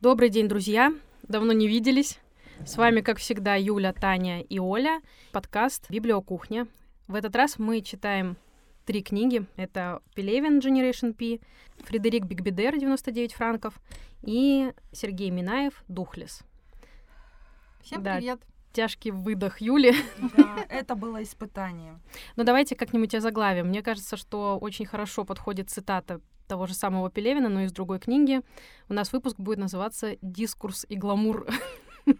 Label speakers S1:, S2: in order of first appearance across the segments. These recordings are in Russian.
S1: Добрый день, друзья! Давно не виделись. С вами, как всегда, Юля, Таня и Оля. Подкаст «Библиокухня». В этот раз мы читаем три книги. Это Пелевин Generation P, Фредерик Бигбедер 99 франков и Сергей Минаев Духлес.
S2: Всем
S1: Да.
S2: привет.
S1: Тяжкий выдох Юли.
S3: Да, это было испытание.
S1: Но давайте как-нибудь о заглаве. Мне кажется, что очень хорошо подходит цитата того же самого Пелевина, но из другой книги. У нас выпуск будет называться «Дискурс и гламур».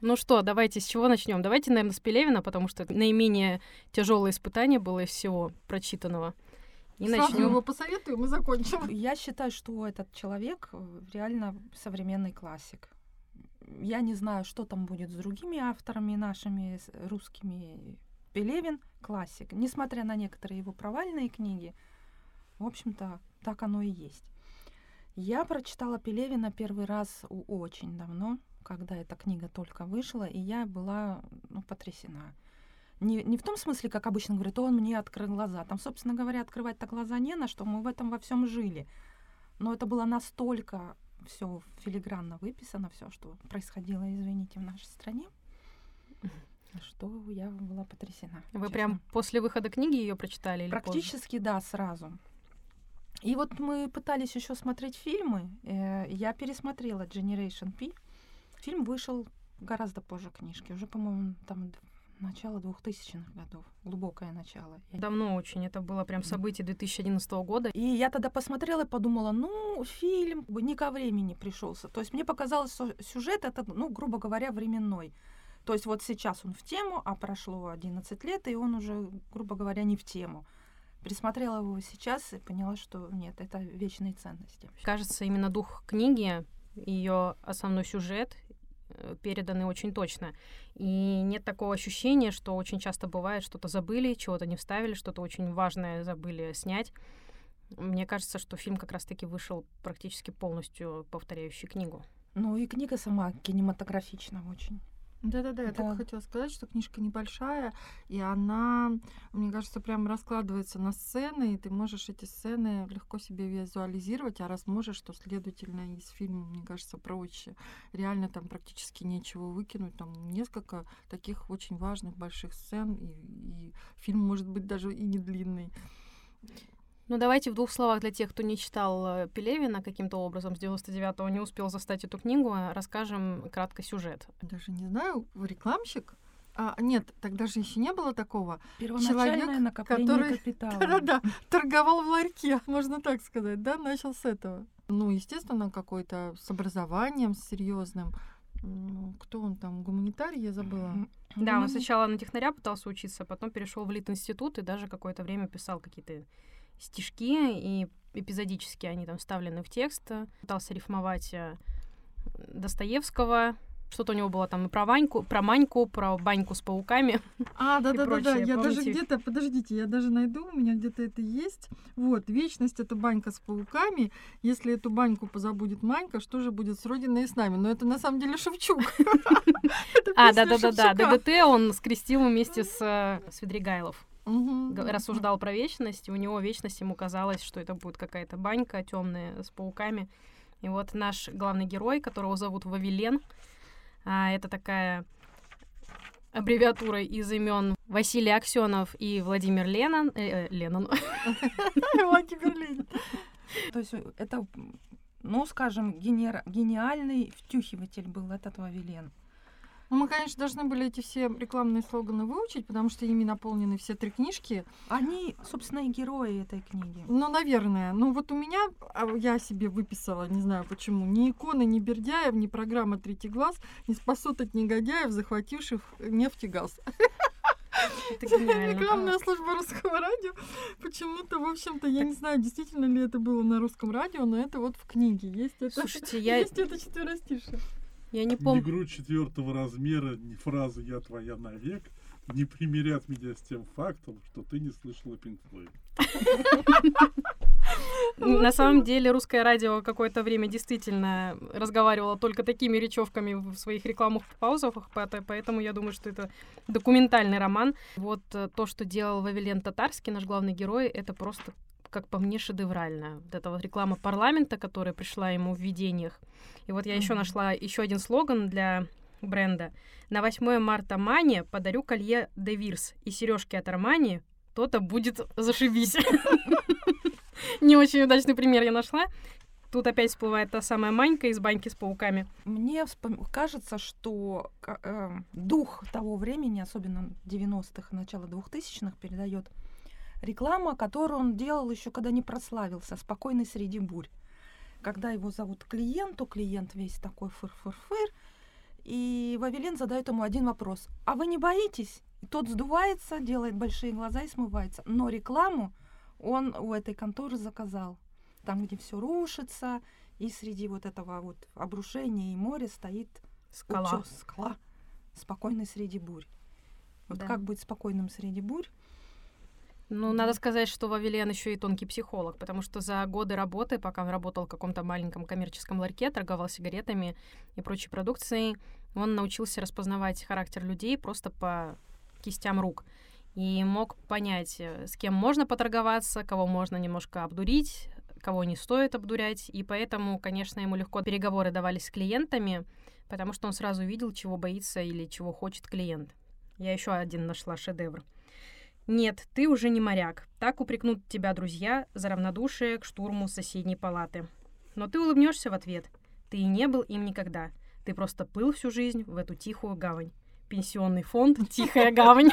S1: Ну что, давайте с чего начнем? Давайте, наверное, с Пелевина, потому что наименее тяжелое испытание было из всего прочитанного. И
S2: Сразу
S1: начнем.
S2: его посоветуем и закончим.
S3: Я считаю, что этот человек э, реально современный классик. Я не знаю, что там будет с другими авторами нашими, русскими. Пелевин — классик. Несмотря на некоторые его провальные книги, в общем-то, так оно и есть. Я прочитала Пелевина первый раз очень давно, когда эта книга только вышла, и я была ну, потрясена. Не, не в том смысле, как обычно говорят, он мне открыл глаза. Там, собственно говоря, открывать-то глаза не на что, мы в этом во всем жили. Но это было настолько все филигранно выписано, все, что происходило, извините, в нашей стране, что я была потрясена.
S1: Вы
S3: честно.
S1: прям после выхода книги ее прочитали или позже?
S3: Практически, да, сразу. И вот мы пытались еще смотреть фильмы. э, Я пересмотрела Generation P. Фильм вышел гораздо позже книжки, уже, по-моему, там начало 2000-х годов, глубокое начало.
S1: Давно очень. Это было прям событие 2011 года.
S3: И я тогда посмотрела и подумала, ну, фильм бы не ко времени пришелся. То есть мне показалось, что сюжет это, ну, грубо говоря, временной. То есть вот сейчас он в тему, а прошло 11 лет, и он уже, грубо говоря, не в тему. Пересмотрела его сейчас и поняла, что нет, это вечные ценности.
S1: Кажется, именно дух книги, ее основной сюжет переданы очень точно. И нет такого ощущения, что очень часто бывает, что-то забыли, чего-то не вставили, что-то очень важное забыли снять. Мне кажется, что фильм как раз-таки вышел практически полностью повторяющий книгу.
S3: Ну и книга сама кинематографична очень.
S2: Да-да-да, я
S3: Да.
S2: только хотела сказать, что книжка небольшая, и она, мне кажется, прям раскладывается на сцены, и ты можешь эти сцены легко себе визуализировать, а раз можешь, то, следовательно, из фильма, мне кажется, проще. Реально там практически нечего выкинуть, там несколько таких очень важных больших сцен, и, и фильм может быть даже и не длинный.
S1: Ну, давайте в двух словах для тех, кто не читал э, Пелевина каким-то образом с 99-го, не успел застать эту книгу, э, расскажем кратко сюжет.
S2: Даже не знаю, рекламщик? А, нет, тогда же еще не было такого.
S3: Первоначальное
S2: Человек,
S3: накопление
S2: который-
S3: капитала.
S2: Да-да, торговал в ларьке, можно так сказать, да, начал с этого. Ну, естественно, какой-то с образованием, с серьезным. Кто он там, гуманитарий, я забыла.
S1: Да, он сначала на технаря пытался учиться, а потом перешел в Литинститут и даже какое-то время писал какие-то стишки, и эпизодически они там вставлены в текст. Пытался рифмовать э, Достоевского. Что-то у него было там и про Ваньку, про Маньку, про баньку с пауками.
S2: А, да, да, да, да. Я даже где-то, подождите, я даже найду, у меня где-то это есть. Вот, вечность это банька с пауками. Если эту баньку позабудет Манька, что же будет с Родиной и с нами? Но это на самом деле Шевчук.
S1: А,
S2: песня
S1: да-да-да-да,
S2: Шевчука.
S1: ДДТ он скрестил вместе с э, Свидригайлов. Г- Рассуждал про вечность, и у него вечность ему казалось, что это будет какая-то банька темная с пауками. И вот наш главный герой, которого зовут Вавилен, а, это такая аббревиатура из имен Василий Аксенов и Владимир Ленон. э, э, Леннон.
S2: Владимир Ленин.
S3: То есть э, это, ну, скажем, гениальный втюхиватель был этот Вавилен.
S2: Ну, мы, конечно, должны были эти все рекламные слоганы выучить, потому что ими наполнены все три книжки.
S3: Они, собственно, и герои этой книги.
S2: Ну, наверное. Ну, вот у меня, а, я себе выписала, не знаю почему, ни иконы, ни Бердяев, ни программа «Третий глаз» не спасут от негодяев, захвативших нефть и газ. Рекламная служба русского радио. Почему-то, в общем-то, я не знаю, действительно ли это было на русском радио, но это вот в книге есть это.
S1: Слушайте, я,
S2: Есть это четверостишее.
S1: Я не помню.
S4: Игру четвертого размера, не фразу «я твоя навек» не примирят меня с тем фактом, что ты не слышала Pink Floyd.
S1: На самом деле русское радио какое-то время действительно разговаривало только такими речевками в своих рекламных паузах, поэт- поэтому я думаю, что это документальный роман. Вот э, то, что делал Вавилен Татарский, наш главный герой, это просто как по мне, шедевральная. Вот эта вот реклама парламента, которая пришла ему в видениях. И вот я еще нашла еще один слоган для бренда. На 8 марта Мане подарю колье De Вирс и сережки от Армани. То-то будет зашибись. Не очень удачный пример я нашла. Тут опять всплывает та самая Манька из баньки с пауками.
S3: Мне вспом- кажется, что э, дух того времени, особенно 90-х, начала 2000-х, передает реклама, которую он делал еще когда не прославился, «Спокойный среди бурь». Когда его зовут клиенту, клиент весь такой фыр-фыр-фыр, и Вавилен задает ему один вопрос. «А вы не боитесь?» И тот сдувается, делает большие глаза и смывается. Но рекламу он у этой конторы заказал. Там, где все рушится, и среди вот этого вот обрушения и моря стоит
S1: Скала.
S3: утёс, скала, спокойный среди бурь. Вот
S1: Да.
S3: как быть спокойным среди бурь?
S1: Ну, надо сказать, что Вавилен еще и тонкий психолог, потому что за годы работы, пока он работал в каком-то маленьком коммерческом ларьке, торговал сигаретами и прочей продукцией, он научился распознавать характер людей просто по кистям рук. И мог понять, э, с кем можно поторговаться, кого можно немножко обдурить, кого не стоит обдурять. И поэтому, конечно, ему легко переговоры давались с клиентами, потому что он сразу видел, чего боится или чего хочет клиент. Я еще один нашла шедевр. Нет, ты уже не моряк. Так упрекнут тебя друзья за равнодушие к штурму соседней палаты. Но ты улыбнешься в ответ. Ты и не был им никогда. Ты просто плыл всю жизнь в эту тихую гавань. Пенсионный фонд «Тихая гавань».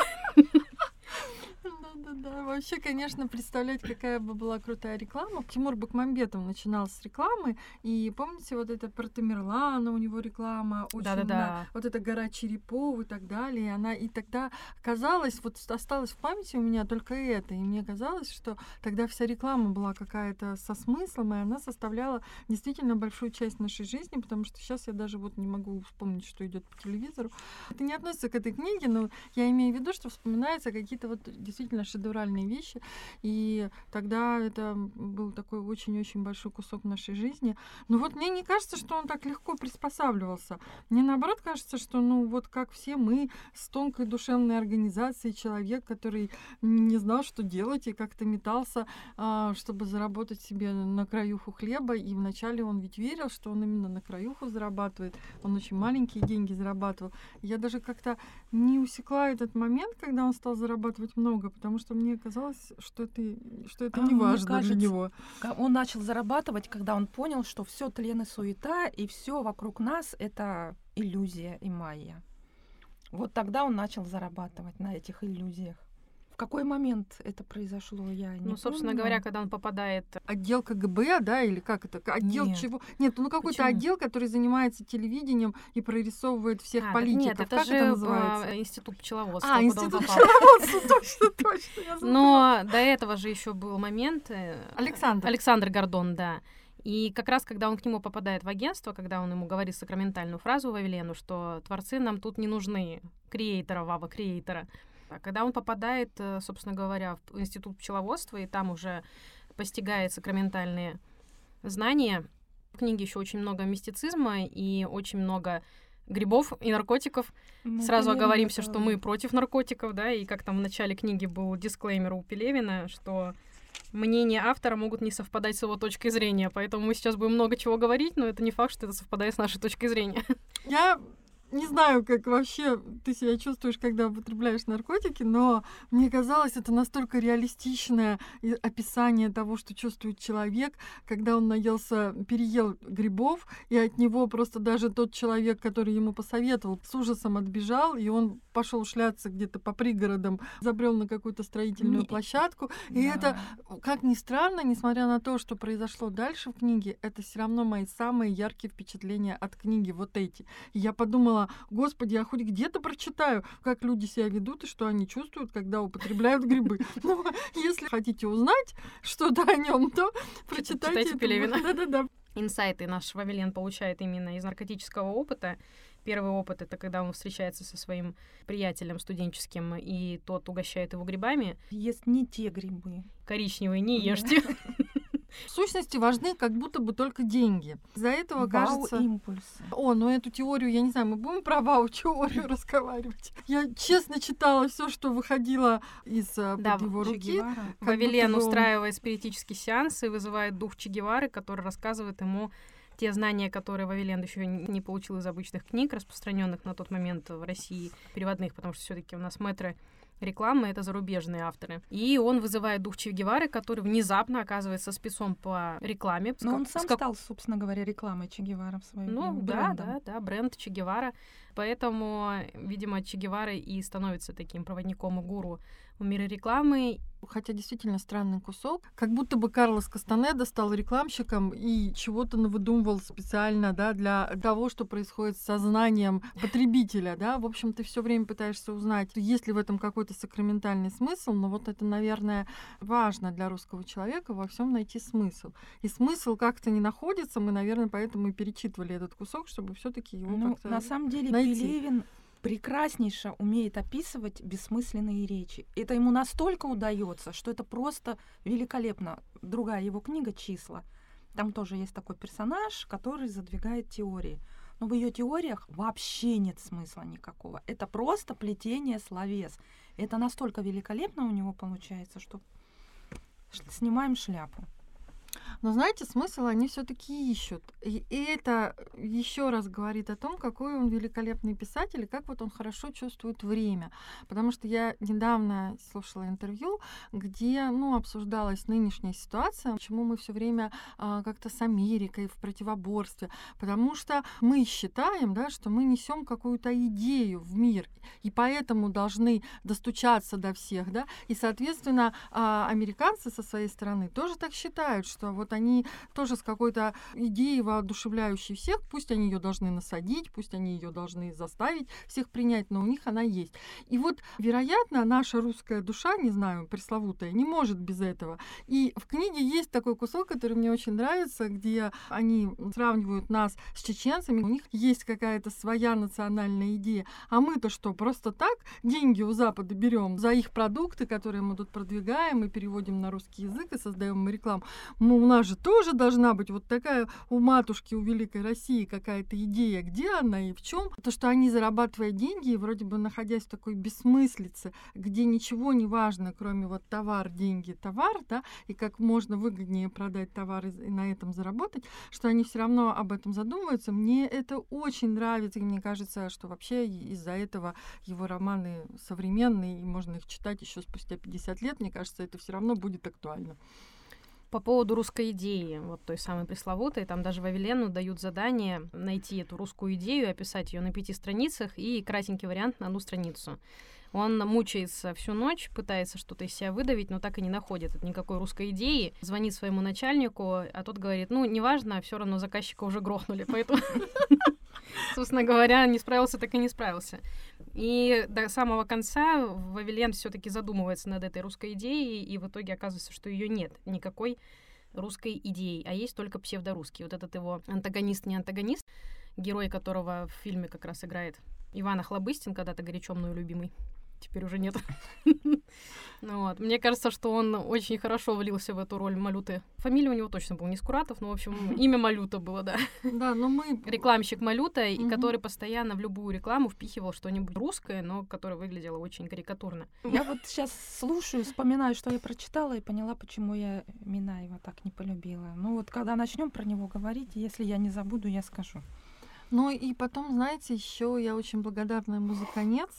S2: Да-да-да. Вообще, конечно, представлять, какая бы была крутая реклама. Тимур Бекмамбетов начинал с рекламы. И помните, вот это про Тамерлана, у него реклама. очень
S1: Да-да-да.
S2: на- Вот эта гора черепов и так далее. И Она и тогда казалось, вот осталось в памяти у меня только это. И мне казалось, что тогда вся реклама была какая-то со смыслом, и она составляла действительно большую часть нашей жизни, потому что сейчас я даже вот не могу вспомнить, что идет по телевизору. Это не относится к этой книге, но я имею в виду, что вспоминаются какие-то вот действительно шедевральные вещи. И тогда это был такой очень-очень большой кусок нашей жизни. Но вот мне не кажется, что он так легко приспосабливался. Мне наоборот кажется, что ну вот как все мы с тонкой душевной организацией, человек, который не знал, что делать, и как-то метался, а, чтобы заработать себе на краюху хлеба. И вначале он ведь верил, что он именно на краюху зарабатывает. Он очень маленькие деньги зарабатывал. Я даже как-то не усекла этот момент, когда он стал зарабатывать много, потому что мне казалось, что это, что это
S3: А,
S2: не важно для него.
S3: Он начал зарабатывать, когда он понял, что все тлен и суета, и все вокруг нас это иллюзия и майя. Вот тогда он начал зарабатывать на этих иллюзиях. В какой момент это произошло, я не
S1: Ну, собственно
S3: помню.
S1: говоря, когда он попадает...
S2: Отдел КГБ, да, или как это? Отдел
S3: Нет.
S2: чего? Нет, ну какой-то
S3: Почему?
S2: отдел, который занимается телевидением и прорисовывает всех
S1: А,
S2: политиков.
S1: Нет, это
S2: как
S1: же
S2: это
S1: а,
S2: называется?
S1: институт пчеловодства.
S2: А, институт пчеловодства, точно, точно.
S1: Но до этого же еще был момент... э,
S2: Александр.
S1: Александр Гордон, да. И как раз, когда он к нему попадает в агентство, когда он ему говорит сакраментальную фразу Вавилену, что творцы нам тут не нужны, креатора, Вава, креатора. А когда он попадает, э, собственно говоря, в институт пчеловодства, и там уже постигает сакраментальные знания, в книге еще очень много мистицизма и очень много грибов и наркотиков.
S3: Ну,
S1: Сразу оговоримся, что мы против наркотиков, да, и как там в начале книги был дисклеймер у Пелевина, что мнения автора могут не совпадать с его точкой зрения, поэтому мы сейчас будем много чего говорить, но это не факт, что это совпадает с нашей точкой зрения.
S2: Я не знаю, как вообще ты себя чувствуешь, когда употребляешь наркотики, но мне казалось, это настолько реалистичное описание того, что чувствует человек, когда он наелся, переел грибов, и от него просто даже тот человек, который ему посоветовал, с ужасом отбежал, и он пошел шляться где-то по пригородам, забрел на какую-то строительную
S3: Не-
S2: площадку, и это
S3: Да.
S2: как ни странно, несмотря на то, что произошло дальше в книге, это все равно мои самые яркие впечатления от книги, вот эти. И я подумала, господи, я хоть где-то прочитаю, как люди себя ведут и что они чувствуют, когда употребляют грибы. Но если хотите узнать что-то о нем, то прочитайте.
S1: Читайте. Пелевина.
S2: Да-да-да.
S1: Инсайты наш Вавилен получает именно из наркотического опыта. Первый опыт — это когда он встречается со своим приятелем студенческим, и тот угощает его грибами.
S3: Есть не те грибы.
S1: Коричневые не
S3: Да.
S2: В сущности, важны как будто бы только деньги. Из-за этого кажется...
S3: импульсы.
S2: О, ну эту теорию, я не знаю, мы будем про вау-теорию разговаривать. Я честно читала все, что выходило из э,
S1: Да,
S2: его руки.
S1: Вавилен устраивает спиритический сеанс и вызывает дух Че Гевары, который рассказывает ему те знания, которые Вавилен еще не получил из обычных книг, распространенных на тот момент в России, переводных, потому что все-таки у нас мэтры рекламы — это зарубежные авторы. И он вызывает дух Че Гевары, который внезапно оказывается спецом по рекламе.
S3: Но
S1: как-
S3: он сам
S1: как-
S3: стал, собственно говоря, рекламой Че Гевара в своем
S1: Ну, да,
S3: брендом.
S1: да, да, бренд Че Гевара. Поэтому, видимо, Че Гевара и становится таким проводником и гуру в мире рекламы.
S2: Хотя действительно странный кусок. Как будто бы Карлос Кастанеда стал рекламщиком и чего-то навыдумывал специально да, для того, что происходит с сознанием потребителя. Да? В общем, ты все время пытаешься узнать, есть ли в этом какой-то сакраментальный смысл, но вот это, наверное, важно для русского человека во всем найти смысл. И смысл как-то не находится, мы, наверное, поэтому и перечитывали этот кусок, чтобы все-таки его
S3: Ну,
S2: как-то...
S3: на самом деле
S2: найти.
S3: Пелевин прекраснейше умеет описывать бессмысленные речи. Это ему настолько удается, что это просто великолепно. Другая его книга «Числа». Там тоже есть такой персонаж, который задвигает теории. Но в ее теориях вообще нет смысла никакого. Это просто плетение словес. Это настолько великолепно у него получается, что снимаем шляпу.
S2: Но знаете, смысл они все-таки ищут. И, и это еще раз говорит о том, какой он великолепный писатель и как вот он хорошо чувствует время. Потому что я недавно слушала интервью, где ну, обсуждалась нынешняя ситуация, почему мы все время а, как-то с Америкой в противоборстве. Потому что мы считаем, да, что мы несем какую-то идею в мир, и поэтому должны достучаться до всех. Да? И, соответственно, а, американцы со своей стороны тоже так считают, что вот они тоже с какой-то идеей воодушевляющей всех, пусть они ее должны насадить, пусть они ее должны заставить всех принять, но у них она есть. И вот, вероятно, наша русская душа, не знаю, пресловутая, не может без этого. И в книге есть такой кусок, который мне очень нравится, где они сравнивают нас с чеченцами, у них есть какая-то своя национальная идея, а мы-то что, просто так деньги у Запада берем за их продукты, которые мы тут продвигаем и переводим на русский язык и создаем рекламу. Ну, у нас же тоже должна быть вот такая у матушки, у Великой России какая-то идея, где она и в чем. То, что они зарабатывая деньги, вроде бы находясь в такой бессмыслице, где ничего не важно, кроме вот товар, деньги, товар, да, и как можно выгоднее продать товар и на этом заработать, что они все равно об этом задумываются. Мне это очень нравится, и мне кажется, что вообще из-за этого его романы современные, и можно их читать еще спустя 50 лет, мне кажется, это все равно будет актуально.
S1: По поводу русской идеи, вот той самой пресловутой, там даже Вавилену дают задание найти эту русскую идею, описать ее на пяти страницах и кратенький вариант на одну страницу. Он мучается всю ночь, пытается что-то из себя выдавить, но так и не находит никакой русской идеи. Звонит своему начальнику, а тот говорит, ну, неважно, все равно заказчика уже грохнули, поэтому, собственно говоря, не справился, так и не справился. И до самого конца Вавилен все-таки задумывается над этой русской идеей, и в итоге оказывается, что ее нет никакой русской идеи, а есть только псевдорусский. Вот этот его антагонист, не антагонист, герой которого в фильме как раз играет Иван Охлобыстин, когда-то горячо мною любимый. Теперь уже нет. Ну вот. Мне кажется, что он очень хорошо влился в эту роль Малюты. Фамилия у него точно была не Скуратов, но, в общем, имя Малюта было, да.
S2: Да, но мы...
S1: Рекламщик Малюта, и который постоянно в любую рекламу впихивал что-нибудь русское, но которое выглядело очень карикатурно.
S3: Я вот сейчас слушаю, вспоминаю, что я прочитала и поняла, почему я Минаева так не полюбила. Ну вот когда начнем про него говорить, если я не забуду, я скажу.
S2: Ну и потом, знаете, еще я очень благодарна ему за конец,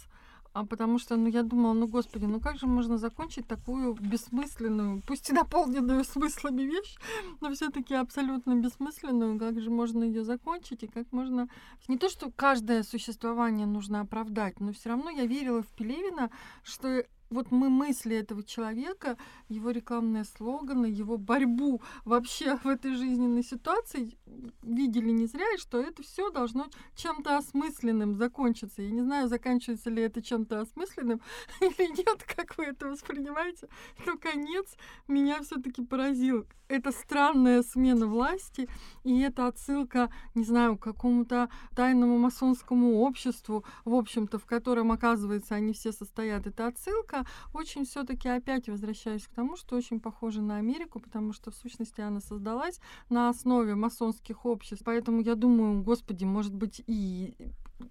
S2: а потому что, ну, я думала, ну, господи, ну как же можно закончить такую бессмысленную, пусть и наполненную смыслами вещь, но все-таки абсолютно бессмысленную, как же можно ее закончить? И как можно... Не то, что каждое существование нужно оправдать, но все равно я верила в Пелевина, что вот мы мысли этого человека, его рекламные слоганы, его борьбу вообще в этой жизненной ситуации видели не зря, и что это все должно чем-то осмысленным закончиться. Я не знаю, заканчивается ли это чем-то осмысленным или нет, как вы это воспринимаете, но конец меня все-таки поразил. Это странная смена власти, и это отсылка, не знаю, к какому-то тайному масонскому обществу, в общем-то, в котором, оказывается, они все состоят. Это отсылка очень все таки опять возвращаюсь к тому, что очень похожа на Америку, потому что в сущности она создалась на основе масонских обществ. Поэтому я думаю, господи, может быть, и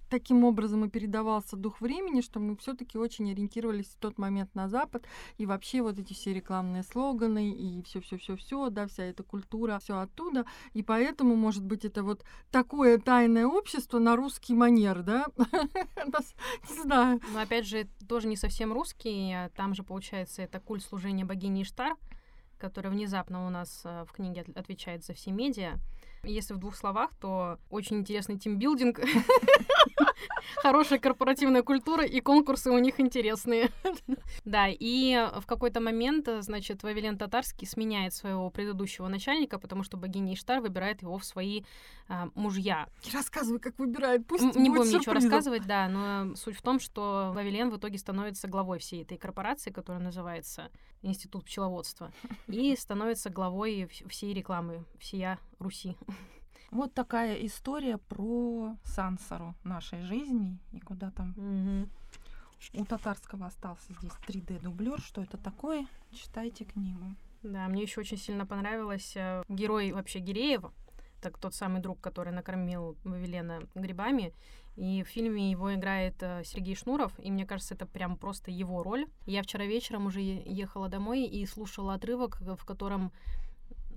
S2: таким образом и передавался дух времени, что мы все-таки очень ориентировались в тот момент на Запад, и вообще вот эти все рекламные слоганы, и все-все-все-все, да, вся эта культура, все оттуда, и поэтому, может быть, это вот такое тайное общество на русский манер, да, не знаю.
S1: Но опять же, тоже не совсем русский, а там же, получается, это культ служения богини Иштар, который внезапно у нас э, в книге отвечает за все медиа. Если в двух словах, то очень интересный тимбилдинг, хорошая корпоративная культура, и конкурсы у них интересные. Да, и в какой-то момент, значит, Вавилен Татарский сменяет своего предыдущего начальника, потому что богиня Иштар выбирает его в свои а, мужья.
S2: Рассказывай, как выбирает, пусть
S1: Не будем ничего рассказывать, да, но суть в том, что Вавилен в итоге становится главой всей этой корпорации, которая называется Институт пчеловодства, и становится главой вс- всей рекламы, всея Руси.
S3: Вот такая история про сансару нашей жизни и куда там у татарского остался здесь 3D-дублер. Что это такое? Читайте книгу.
S1: Да, мне еще очень сильно понравилось э, герой вообще Гиреев, так тот самый друг, который накормил Вавилена грибами. И в фильме его играет э, Сергей Шнуров, и мне кажется, это прям просто его роль. Я вчера вечером уже ехала домой и слушала отрывок, э, в котором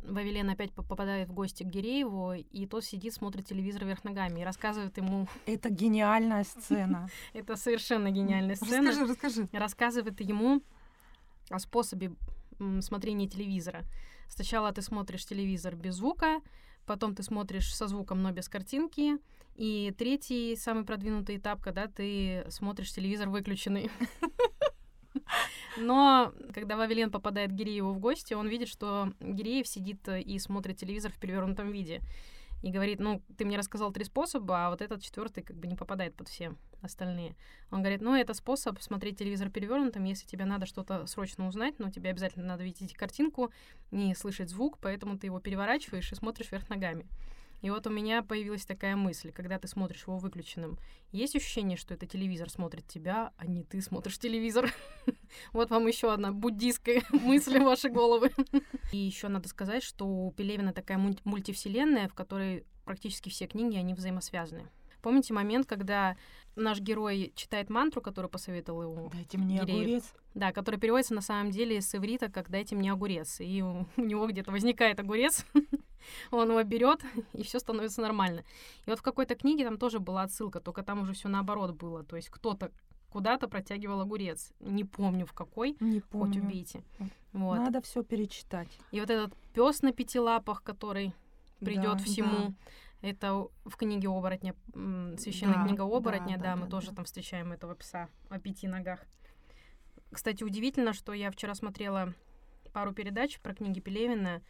S1: Вавилен опять по- попадает в гости к Гирееву, и тот сидит, смотрит телевизор вверх ногами и рассказывает ему...
S3: Это гениальная сцена.
S1: Это совершенно гениальная сцена.
S2: Расскажи, расскажи.
S1: рассказывает ему о способе смотрения телевизора. Сначала ты смотришь телевизор без звука, потом ты смотришь со звуком, но без картинки, и третий, самый продвинутый этап, когда ты смотришь телевизор выключенный. Но когда Вавилен попадает к Гирееву в гости, он видит, что Гиреев сидит э, и смотрит телевизор в перевернутом виде. И говорит, ну, ты мне рассказал три способа, а вот этот четвертый как бы не попадает под все остальные. Он говорит, ну, это способ смотреть телевизор перевернутым, если тебе надо что-то срочно узнать, но тебе обязательно надо видеть картинку, не слышать звук, поэтому ты его переворачиваешь и смотришь вверх ногами. И вот у меня появилась такая мысль, когда ты смотришь его выключенным, есть ощущение, что это телевизор смотрит тебя, а не ты смотришь телевизор. Вот вам еще одна буддийская мысль в ваши головы. И еще надо сказать, что у Пелевина такая муль- мультивселенная, в которой практически все книги, они взаимосвязаны. Помните момент, когда наш герой читает мантру, которую посоветовал ему
S3: Дайте мне
S1: Гиреев.
S3: огурец.
S1: да, который переводится на самом деле с иврита как «дайте мне огурец». И у, у него где-то возникает огурец, он его берет, и все становится нормально. И вот в какой-то книге там тоже была отсылка, только там уже все наоборот было. То есть кто-то куда-то протягивал огурец. Не помню в какой,
S3: Не
S1: хоть
S3: помню.
S1: убейте.
S3: Вот. Надо все перечитать.
S1: И вот этот пес на пяти лапах, который придет
S3: Да,
S1: всему. Это в книге оборотня, священная
S3: Да,
S1: книга оборотня,
S3: да,
S1: да,
S3: да,
S1: мы
S3: да,
S1: тоже
S3: да.
S1: там встречаем этого пса о пяти ногах. Кстати, удивительно, что я вчера смотрела пару передач про книги Пелевина,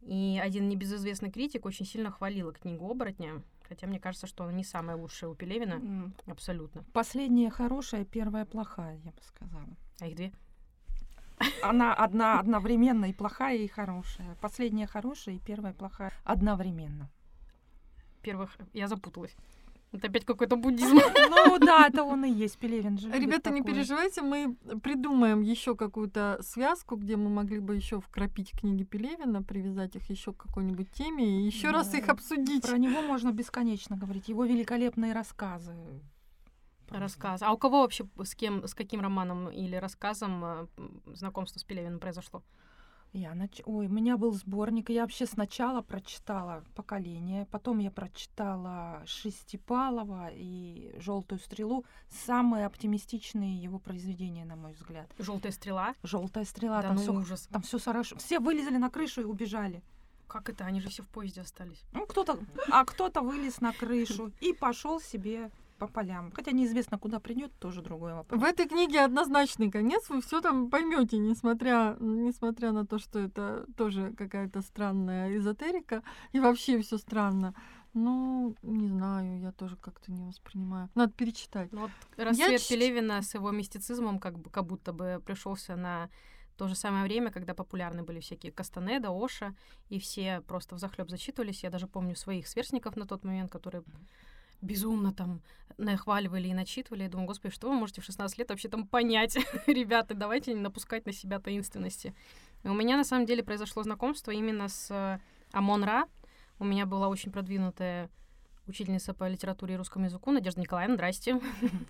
S1: и один небезызвестный критик очень сильно хвалил книгу оборотня, хотя мне кажется, что она не самая лучшая у Пелевина,
S3: М,
S1: абсолютно.
S3: Последняя хорошая, первая плохая, я бы сказала.
S1: А их две?
S3: Она одна одновременно и плохая, и хорошая. Последняя хорошая и первая плохая одновременно.
S1: Первых я запуталась. Это опять какой-то буддизм.
S3: Ну да, это он и есть, Пелевин же.
S2: Ребята, не переживайте, мы придумаем еще какую-то связку, где мы могли бы еще вкрапить книги Пелевина, привязать их еще к какой-нибудь теме и еще раз их обсудить.
S3: Про него можно бесконечно говорить. Его великолепные рассказы.
S1: Рассказ. А у кого вообще с кем, с каким романом или рассказом э, знакомство с Пелевиным произошло?
S3: Я нач... Ой, у меня был сборник, я вообще сначала прочитала «Поколение», потом я прочитала Шестипалова и «Желтую стрелу». Самые оптимистичные его произведения, на мой взгляд.
S1: Желтая стрела.
S3: «Желтая стрела»,
S1: да
S3: там
S1: ну
S3: все
S1: ужас.
S3: там все хорошо. Все вылезли на крышу и убежали.
S1: Как это? Они же все в поезде остались.
S3: Ну, кто-то, а кто-то вылез на крышу и пошел себе по полям. Хотя неизвестно, куда придет, тоже другой вопрос.
S2: В этой книге однозначный конец, вы все там поймете, несмотря, несмотря на то, что это тоже какая-то странная эзотерика, и вообще все странно. Ну, не знаю, я тоже как-то не воспринимаю. Надо перечитать.
S1: Ну, вот рассвет
S2: ч-
S1: Пелевина с его мистицизмом как, бы, как будто бы пришелся на то же самое время, когда популярны были всякие Кастанеда, Оша, и все просто взахлеб зачитывались. Я даже помню своих сверстников на тот момент, которые безумно там нахваливали и начитывали. Я думаю, господи, что вы можете в 16 лет вообще там понять? Ребята, давайте не напускать на себя таинственности. И у меня на самом деле произошло знакомство именно с Амон Ра. У меня была очень продвинутая учительница по литературе и русскому языку Надежда Николаевна, здрасте.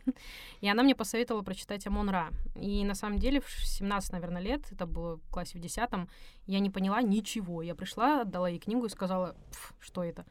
S1: И она мне посоветовала прочитать Амон Ра. И на самом деле в 17, наверное, лет, это было в классе в 10 я не поняла ничего. Я пришла, отдала ей книгу и сказала, что это?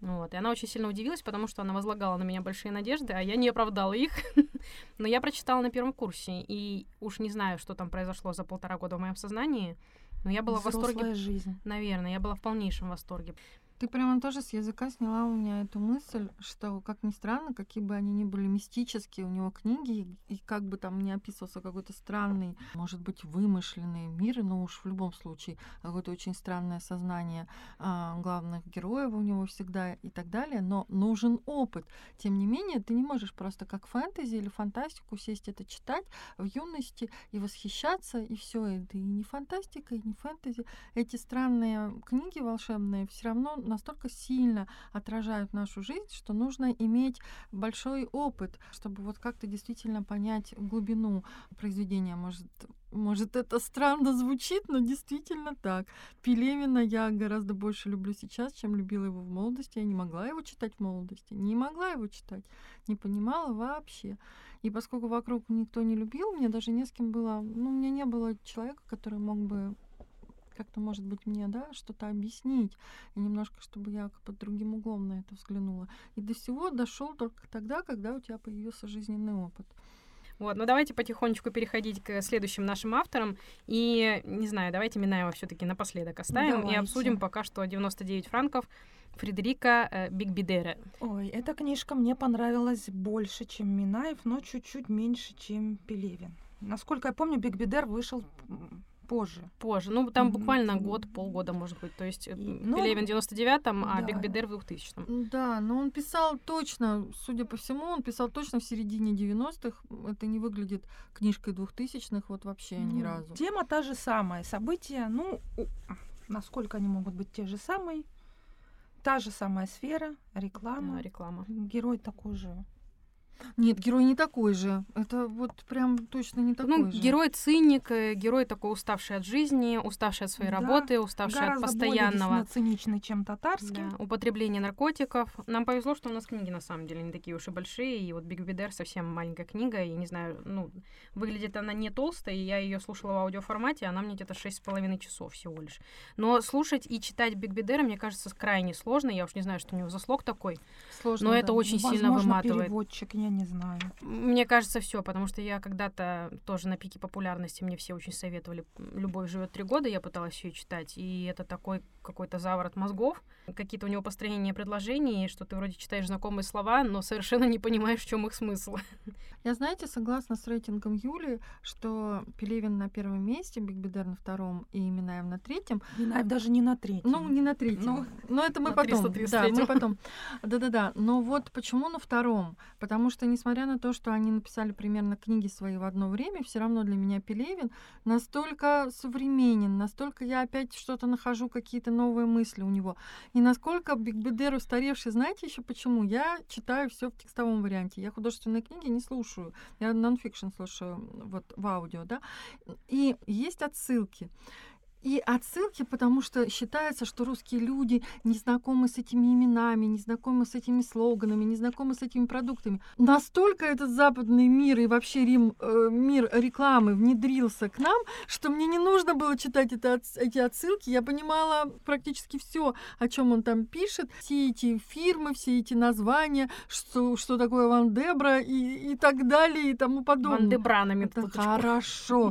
S1: Вот. И она очень сильно удивилась, потому что она возлагала на меня большие надежды, а я не оправдала их. Но я прочитала на первом курсе, и уж не знаю, что там произошло за полтора года в моем сознании, но я была
S3: Взрослая
S1: в восторге.
S3: жизнь.
S1: Наверное, я была в полнейшем восторге.
S2: Ты прямо тоже с языка сняла у меня эту мысль, что, как ни странно, какие бы они ни были мистические у него книги, и как бы там ни описывался какой-то странный, может быть, вымышленный мир, но уж в любом случае какое-то очень странное сознание а, главных героев у него всегда и так далее, но нужен опыт. Тем не менее, ты не можешь просто как фэнтези или фантастику сесть это читать в юности и восхищаться, и все это и не фантастика, и не фэнтези. Эти странные книги волшебные все равно настолько сильно отражают нашу жизнь, что нужно иметь большой опыт, чтобы вот как-то действительно понять глубину произведения. Может, может, это странно звучит, но действительно так. Пелевина я гораздо больше люблю сейчас, чем любила его в молодости. Я не могла его читать в молодости. Не могла его читать. Не понимала вообще. И поскольку вокруг никто не любил, мне даже не с кем было... Ну, у меня не было человека, который мог бы как-то, может быть, мне, да, что-то объяснить, и немножко, чтобы я под другим углом на это взглянула. И до всего дошел только тогда, когда у тебя появился жизненный опыт.
S1: Вот, ну давайте потихонечку переходить к следующим нашим авторам. И, не знаю, давайте Минаева все таки напоследок оставим
S3: Давайте.
S1: и обсудим пока что 99 франков Фредерика э, Бегбедера.
S3: Ой, эта книжка мне понравилась больше, чем Минаев, но чуть-чуть меньше, чем Пелевин. Насколько я помню, Бегбедер вышел позже.
S1: Позже. Ну, там
S3: Мгм.
S1: буквально год, полгода, может быть. То есть э,
S3: ну,
S1: Пелевин в 99-м, а
S3: да.
S1: Бегбедер в 2000-м.
S2: Да, но он писал точно, судя по всему, он писал точно в середине 90-х. Это не выглядит книжкой 2000-х вот вообще ни
S3: Ну,
S2: разу.
S3: Тема та же самая, события, ну, насколько они могут быть те же самые. Та же самая сфера, реклама.
S1: Да, реклама.
S3: Герой такой же.
S2: Нет, герой не такой же. Это вот прям точно не такой
S1: ну,
S2: же.
S1: герой циник, э, герой такой уставший от жизни, уставший от своей
S3: Да,
S1: работы, уставший от постоянного
S3: более циничный, чем татарский.
S1: да, употребления наркотиков. Нам повезло, что у нас книги на самом деле не такие уж и большие. И вот Биг Бидер совсем маленькая книга. И не знаю, ну, выглядит она не толстая. И я ее слушала в аудиоформате, она мне где-то 6,5 часов всего лишь. Но слушать и читать Биг Бидера, мне кажется, крайне сложно. Я уж не знаю, что у него за слог такой.
S2: Сложно,
S1: но
S2: да.
S1: это очень сильно
S3: Возможно,
S1: выматывает.
S3: переводчик, я не знаю.
S1: Мне кажется, все, потому что я когда-то тоже на пике популярности мне все очень советовали. Любовь живет три года, я пыталась ее читать, и это такой какой-то заворот мозгов, какие-то у него построения предложений, что ты вроде читаешь знакомые слова, но совершенно не понимаешь, в чем их смысл.
S2: Я, знаете, согласна с рейтингом Юли, что Пелевин на первом месте, Биг Бедер на втором и Минаев на третьем.
S3: Минаев даже не на третьем.
S2: Ну, не на третьем.
S3: Ну,
S2: Но это мы потом. Да,
S1: 333-м.
S2: мы потом. Да-да-да. Но вот почему на втором? Потому что, несмотря на то, что они написали примерно книги свои в одно время, все равно для меня Пелевин настолько современен, настолько я опять что-то нахожу, какие-то новые мысли у него. И насколько Бегбедер устаревший, знаете еще почему? Я читаю все в текстовом варианте. Я художественные книги не слушаю. Я нонфикшн слушаю вот в аудио, да. И есть отсылки. И отсылки, потому что считается, что русские люди не знакомы с этими именами, не знакомы с этими слоганами, не знакомы с этими продуктами. Настолько этот западный мир и вообще Рим, э, мир рекламы внедрился к нам, что мне не нужно было читать это, эти отсылки. Я понимала практически все, о чем он там пишет. Все эти фирмы, все эти названия, что, что такое Wonderbra и, и так далее и тому подобное.
S1: Wonderbra нами.
S2: Это хорошо.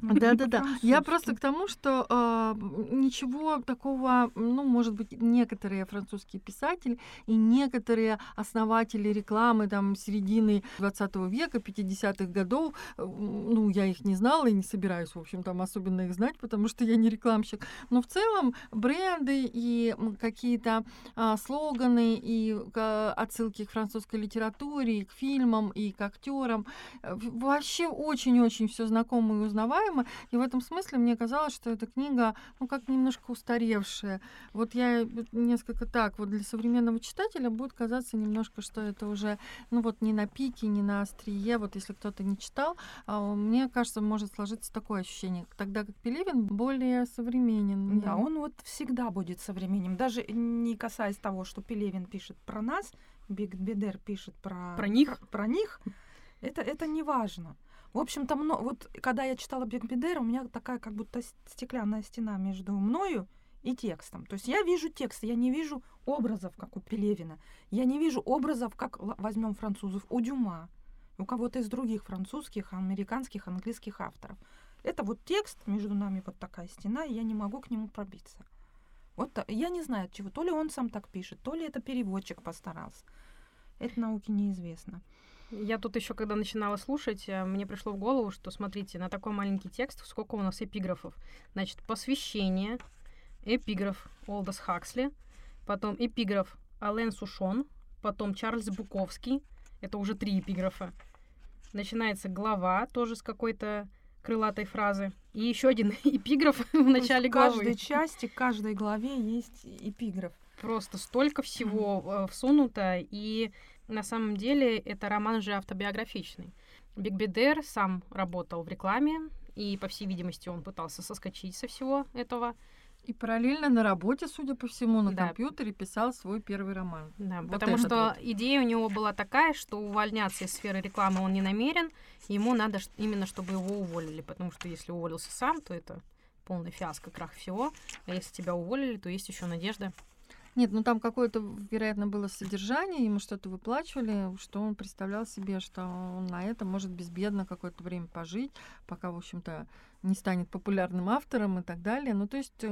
S2: Да-да-да. Я просто к тому, что а, ничего такого, ну, может быть, некоторые французские писатели и некоторые основатели рекламы там середины 20 века, 50-х годов, э, ну, я их не знала и не собираюсь, в общем, там особенно их знать, потому что я не рекламщик. Но в целом бренды и какие-то а, слоганы и а, отсылки к французской литературе, и к фильмам, и к актерам. Э, Вообще очень-очень все знакомо и узнаваемо. И в этом смысле мне казалось, что эта книга, ну, как немножко устаревшая. Вот я несколько так, вот для современного читателя будет казаться немножко, что это уже, ну, вот не на пике, не на острие. Вот если кто-то не читал, а, мне кажется, может сложиться такое ощущение. Тогда как Пелевин более современен.
S3: Да, он вот всегда будет современным. Даже не касаясь того, что Пелевин пишет про нас, Бегбедер пишет про,
S1: Про них?
S3: Про, про них. Это, это не важно. В общем-то, мно- вот когда я читала Бегбедера, у меня такая как будто стеклянная стена между мною и текстом. То есть я вижу текст, я не вижу образов, как у Пелевина. Я не вижу образов, как возьмем французов, у Дюма, у кого-то из других французских, американских, английских авторов. Это вот текст, между нами вот такая стена, и я не могу к нему пробиться. Вот я не знаю от чего. То ли он сам так пишет, то ли это переводчик постарался. Это науке неизвестно.
S1: Я тут еще, когда начинала слушать, э, мне пришло в голову, что, смотрите, на такой маленький текст сколько у нас эпиграфов. Значит, посвящение, эпиграф Олдос Хаксли, потом эпиграф Ален Сушон, потом Чарльз Буковский, это уже три эпиграфа. Начинается глава, тоже с какой-то крылатой фразы. И еще один эпиграф в начале
S3: в
S1: главы.
S3: каждой части, каждой главе есть эпиграф.
S1: Просто столько всего э, всунуто, и на самом деле это роман же автобиографичный. Биг Бедер сам работал в рекламе, и, по всей видимости, он пытался соскочить со всего этого.
S2: И параллельно на работе, судя по всему, на
S1: Да.
S2: компьютере писал свой первый роман.
S1: Да,
S2: Вот
S1: потому что
S2: вот.
S1: идея у него была такая, что увольняться из сферы рекламы он не намерен, ему надо именно, чтобы его уволили, потому что если уволился сам, то это полный фиаско, крах всего, а если тебя уволили, то есть еще надежда.
S2: Нет, ну там какое-то, вероятно, было содержание, ему что-то выплачивали, что он представлял себе, что он на это может безбедно какое-то время пожить, пока, в общем-то, не станет популярным автором и так далее. Ну, то есть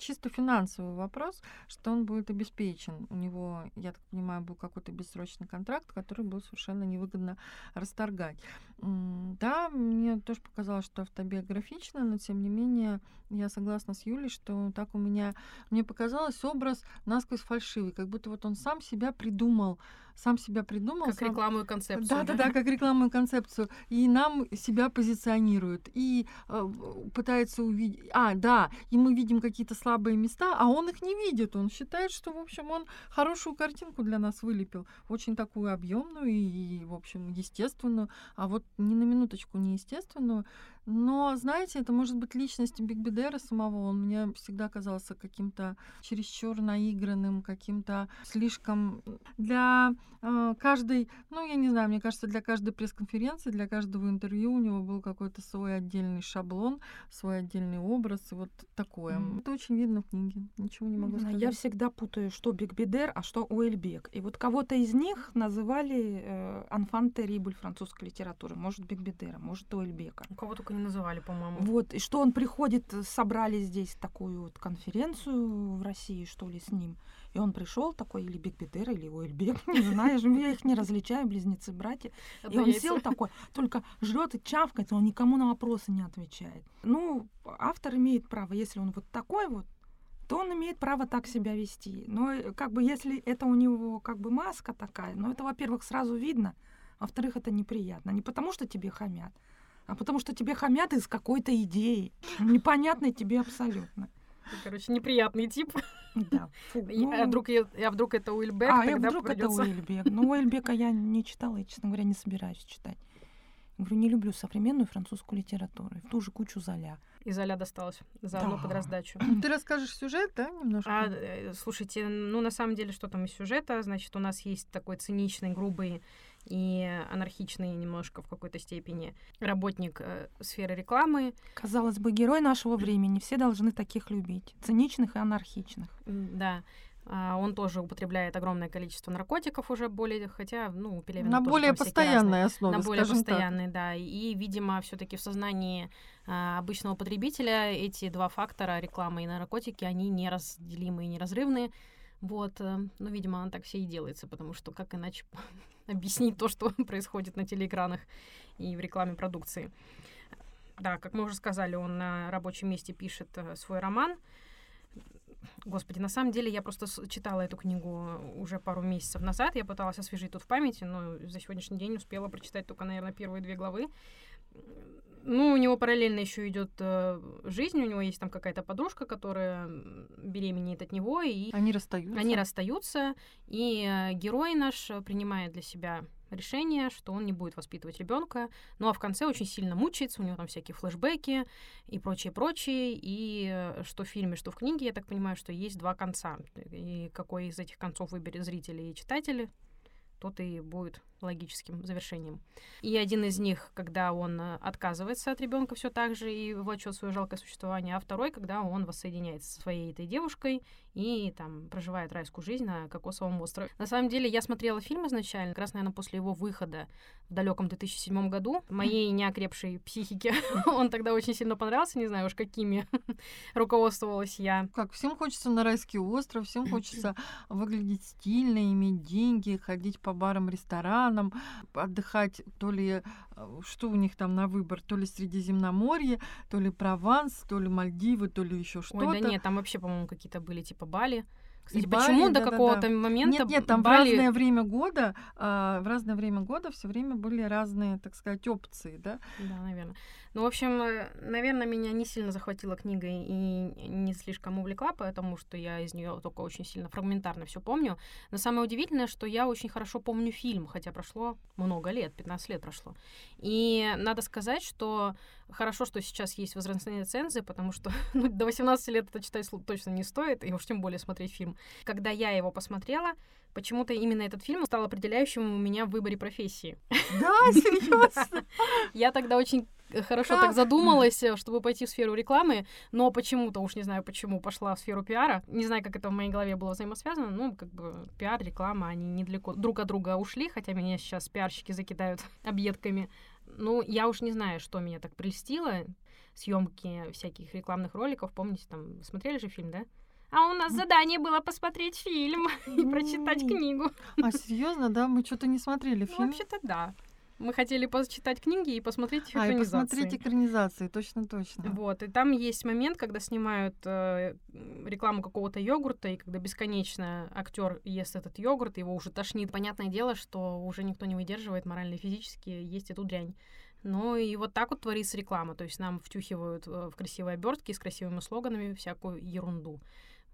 S2: чисто финансовый вопрос, что он будет обеспечен. У него, я так понимаю, был какой-то бессрочный контракт, который был совершенно невыгодно расторгать. Да, мне тоже показалось, что автобиографично, но тем не менее я согласна с Юлей, что так у меня, мне показалось образ насквозь фальшивый, как будто вот он сам себя придумал, сам себя придумал.
S1: Как
S2: сам-
S1: рекламную концепцию.
S2: да, да, да, как рекламную концепцию. И нам себя позиционирует. И э, пытается увидеть... А, да, и мы видим какие-то слабые места, а он их не видит. Он считает, что, в общем, он хорошую картинку для нас вылепил. Очень такую объемную и, в общем, естественную. А вот ни на минуточку не естественную. Но, знаете, это может быть личность Бегбедера самого. Он мне всегда казался каким-то чересчур наигранным, каким-то слишком для э, каждой, ну, я не знаю, мне кажется, для каждой пресс-конференции, для каждого интервью у него был какой-то свой отдельный шаблон, свой отдельный образ, и вот такое.
S3: Мгм.
S2: Это очень видно в книге, ничего не могу сказать.
S3: Я всегда путаю, что Бегбедер, а что Уэльбек. И вот кого-то из них называли э, «Enfant terrible» французской литературы. Может, Бегбедера, может, Уэльбека.
S1: У кого только не называли, по-моему.
S3: Вот, и что он приходит, э, собрали здесь такую вот конференцию в России, что ли, с ним. И он пришел такой, или Бегбедер, или Уэльбек, не знаешь, я их не различаю, близнецы-братья. И
S1: Одно
S3: он сел такой, только жрет и чавкает, он никому на вопросы не отвечает. Ну, автор имеет право, если он вот такой вот, то он имеет право так себя вести. Но э, как бы если это у него как бы маска такая, ну это, во-первых, сразу видно, а во-вторых, это неприятно. Не потому, что тебе хамят, а потому что тебе хамят из какой-то идеи, непонятной тебе абсолютно.
S1: Короче, неприятный тип.
S3: Да. Фу,
S1: И,
S3: ну,
S1: а вдруг, я, а вдруг это Уильбек,
S3: а, и
S1: тогда
S3: вдруг
S1: придется...
S3: это Уэльбек. Ну, Уэльбека я не читала, и, честно говоря, не собираюсь читать. Говорю, не люблю современную французскую литературу. И в ту же кучу Золя.
S1: Из Золя досталось заодно
S3: Да.
S1: под раздачу.
S2: Ты расскажешь сюжет, да, немножко?
S1: А, э, слушайте, ну на самом деле, что там из сюжета? Значит, у нас есть такой циничный, грубый и анархичный немножко в какой-то степени работник э, сферы рекламы.
S3: Казалось бы, герой нашего времени. Все должны таких любить. Циничных и анархичных.
S1: Да. А, Он тоже употребляет огромное количество наркотиков уже более, хотя, ну, у Пелевина
S2: на
S1: тоже
S2: более постоянной основе,
S1: на более
S2: скажем так.
S1: да. И, видимо, все-таки в сознании а, обычного потребителя эти два фактора, реклама и наркотики, они неразделимы и неразрывные. Вот, э, ну, видимо, она так все и делается, потому что как иначе объяснить то, что происходит на телеэкранах и в рекламе продукции. Да, как мы уже сказали, он на рабочем месте пишет э, свой роман. Господи, на самом деле я просто читала эту книгу уже пару месяцев назад. Я пыталась освежить тут в памяти, но за сегодняшний день успела прочитать только, наверное, первые две главы. Ну, у него параллельно еще идет э, жизнь, у него есть там какая-то подружка, которая беременеет от него, и
S2: Они расстаются.
S1: они расстаются, и э, герой наш э, принимает для себя решение, что он не будет воспитывать ребенка, ну а в конце очень сильно мучается, у него там всякие флешбеки и прочее, прочее, и э, что в фильме, что в книге, я так понимаю, что есть два конца, и какой из этих концов выберет зрители и читатели, тот и будет логическим завершением. И один из них, когда он э, отказывается от ребенка все так же и влачет свое жалкое существование, а второй, когда он воссоединяется со своей этой девушкой и там проживает райскую жизнь на кокосовом острове. На самом деле, я смотрела фильм изначально, как раз, наверное, после его выхода в далеком 2007 году. Моей неокрепшей психике он тогда очень сильно понравился, не знаю уж какими руководствовалась я.
S2: Как всем хочется на райский остров, всем хочется выглядеть стильно, иметь деньги, ходить по барам, ресторанам, отдыхать то ли э, что у них там на выбор, то ли Средиземноморье, то ли Прованс, то ли Мальдивы, то ли еще что-то.
S1: Ой, да нет, там вообще, по-моему, какие-то были типа Бали. Кстати,
S2: И Бали,
S1: почему до
S2: да-да-да.
S1: какого-то момента
S2: Нет, нет, там
S1: Бали...
S2: в разное время года, а, в разное время года все время были разные, так сказать, опции, да?
S1: Да, наверное. Ну, в общем, наверное, меня не сильно захватила книга и не слишком увлекла, потому что я из нее только очень сильно фрагментарно все помню. Но самое удивительное, что я очень хорошо помню фильм, хотя прошло много лет, 15 лет прошло. И надо сказать, что хорошо, что сейчас есть возрастные рецензии, потому что ну, до 18 лет это читать точно не стоит, и уж тем более смотреть фильм. Когда я его посмотрела, почему-то именно этот фильм стал определяющим у меня в выборе профессии.
S2: Да, серьезно.
S1: Я тогда очень э, хорошо
S2: Как?
S1: так задумалась, э, чтобы пойти в сферу рекламы, но почему-то, уж не знаю почему, пошла в сферу пиара. Не знаю, как это в моей голове было взаимосвязано, ну, как бы пиар, реклама, они недалеко друг от друга ушли, хотя меня сейчас пиарщики закидают объедками. Ну, я уж не знаю, что меня так прельстило. Съемки всяких рекламных роликов, помните, там, смотрели же фильм, да? А у нас задание было посмотреть фильм и прочитать
S2: М.
S1: книгу.
S2: А серьезно, да? Мы что-то не смотрели
S1: Ну,
S2: фильм.
S1: вообще-то да. Мы хотели почитать книги и посмотреть
S2: А, и
S1: экранизации.
S2: посмотреть экранизации, точно, точно.
S1: Вот, и там есть момент, когда снимают э, рекламу какого-то йогурта, и когда бесконечно актер ест этот йогурт, его уже тошнит. Понятное дело, что уже никто не выдерживает морально и физически есть эту дрянь. Ну и вот так вот творится реклама. То есть нам втюхивают э, в красивые обертки с красивыми слоганами всякую ерунду.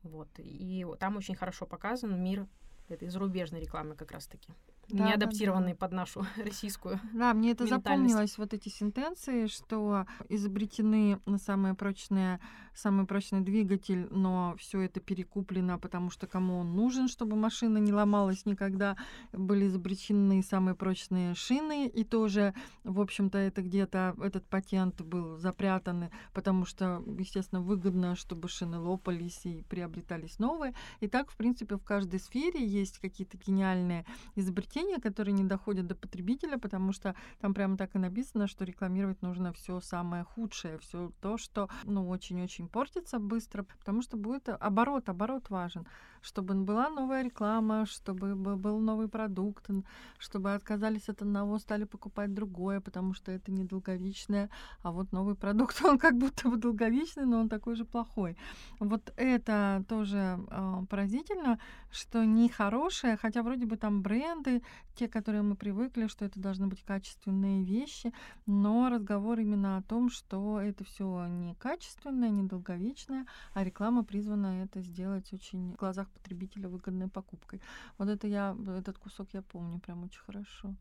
S1: Вот. И там очень хорошо показан мир этой зарубежной рекламы как раз-таки.
S2: Да,
S1: не
S2: да,
S1: адаптированный под нашу российскую.
S2: Да, мне это запомнилось, вот эти сентенции, что изобретены самые прочные, самый прочный двигатель, но все это перекуплено, потому что кому он нужен, чтобы машина не ломалась никогда. Были изобретены самые прочные шины, и тоже, в общем-то, это где-то этот патент был запрятан, потому что, естественно, выгодно, чтобы шины лопались и приобретались новые. И так, в принципе, в каждой сфере есть какие-то гениальные изобретения, которые не доходят до потребителя, потому что там прямо так и написано, что рекламировать нужно все самое худшее, все то, что ну очень-очень портится быстро, потому что будет оборот, оборот важен, чтобы была новая реклама, чтобы был новый продукт, чтобы отказались от одного, стали покупать другое, потому что это недолговечное, а вот новый продукт, он как будто бы долговечный, но он такой же плохой. Вот это тоже а, поразительно, что нехорошее, хотя вроде бы там бренды, те, которые мы привыкли, что это должны быть качественные вещи, но разговор именно о том, что это все не качественное, не долговечное, а реклама призвана это сделать очень в глазах потребителя выгодной покупкой. Вот это я, этот кусок я помню прям очень хорошо.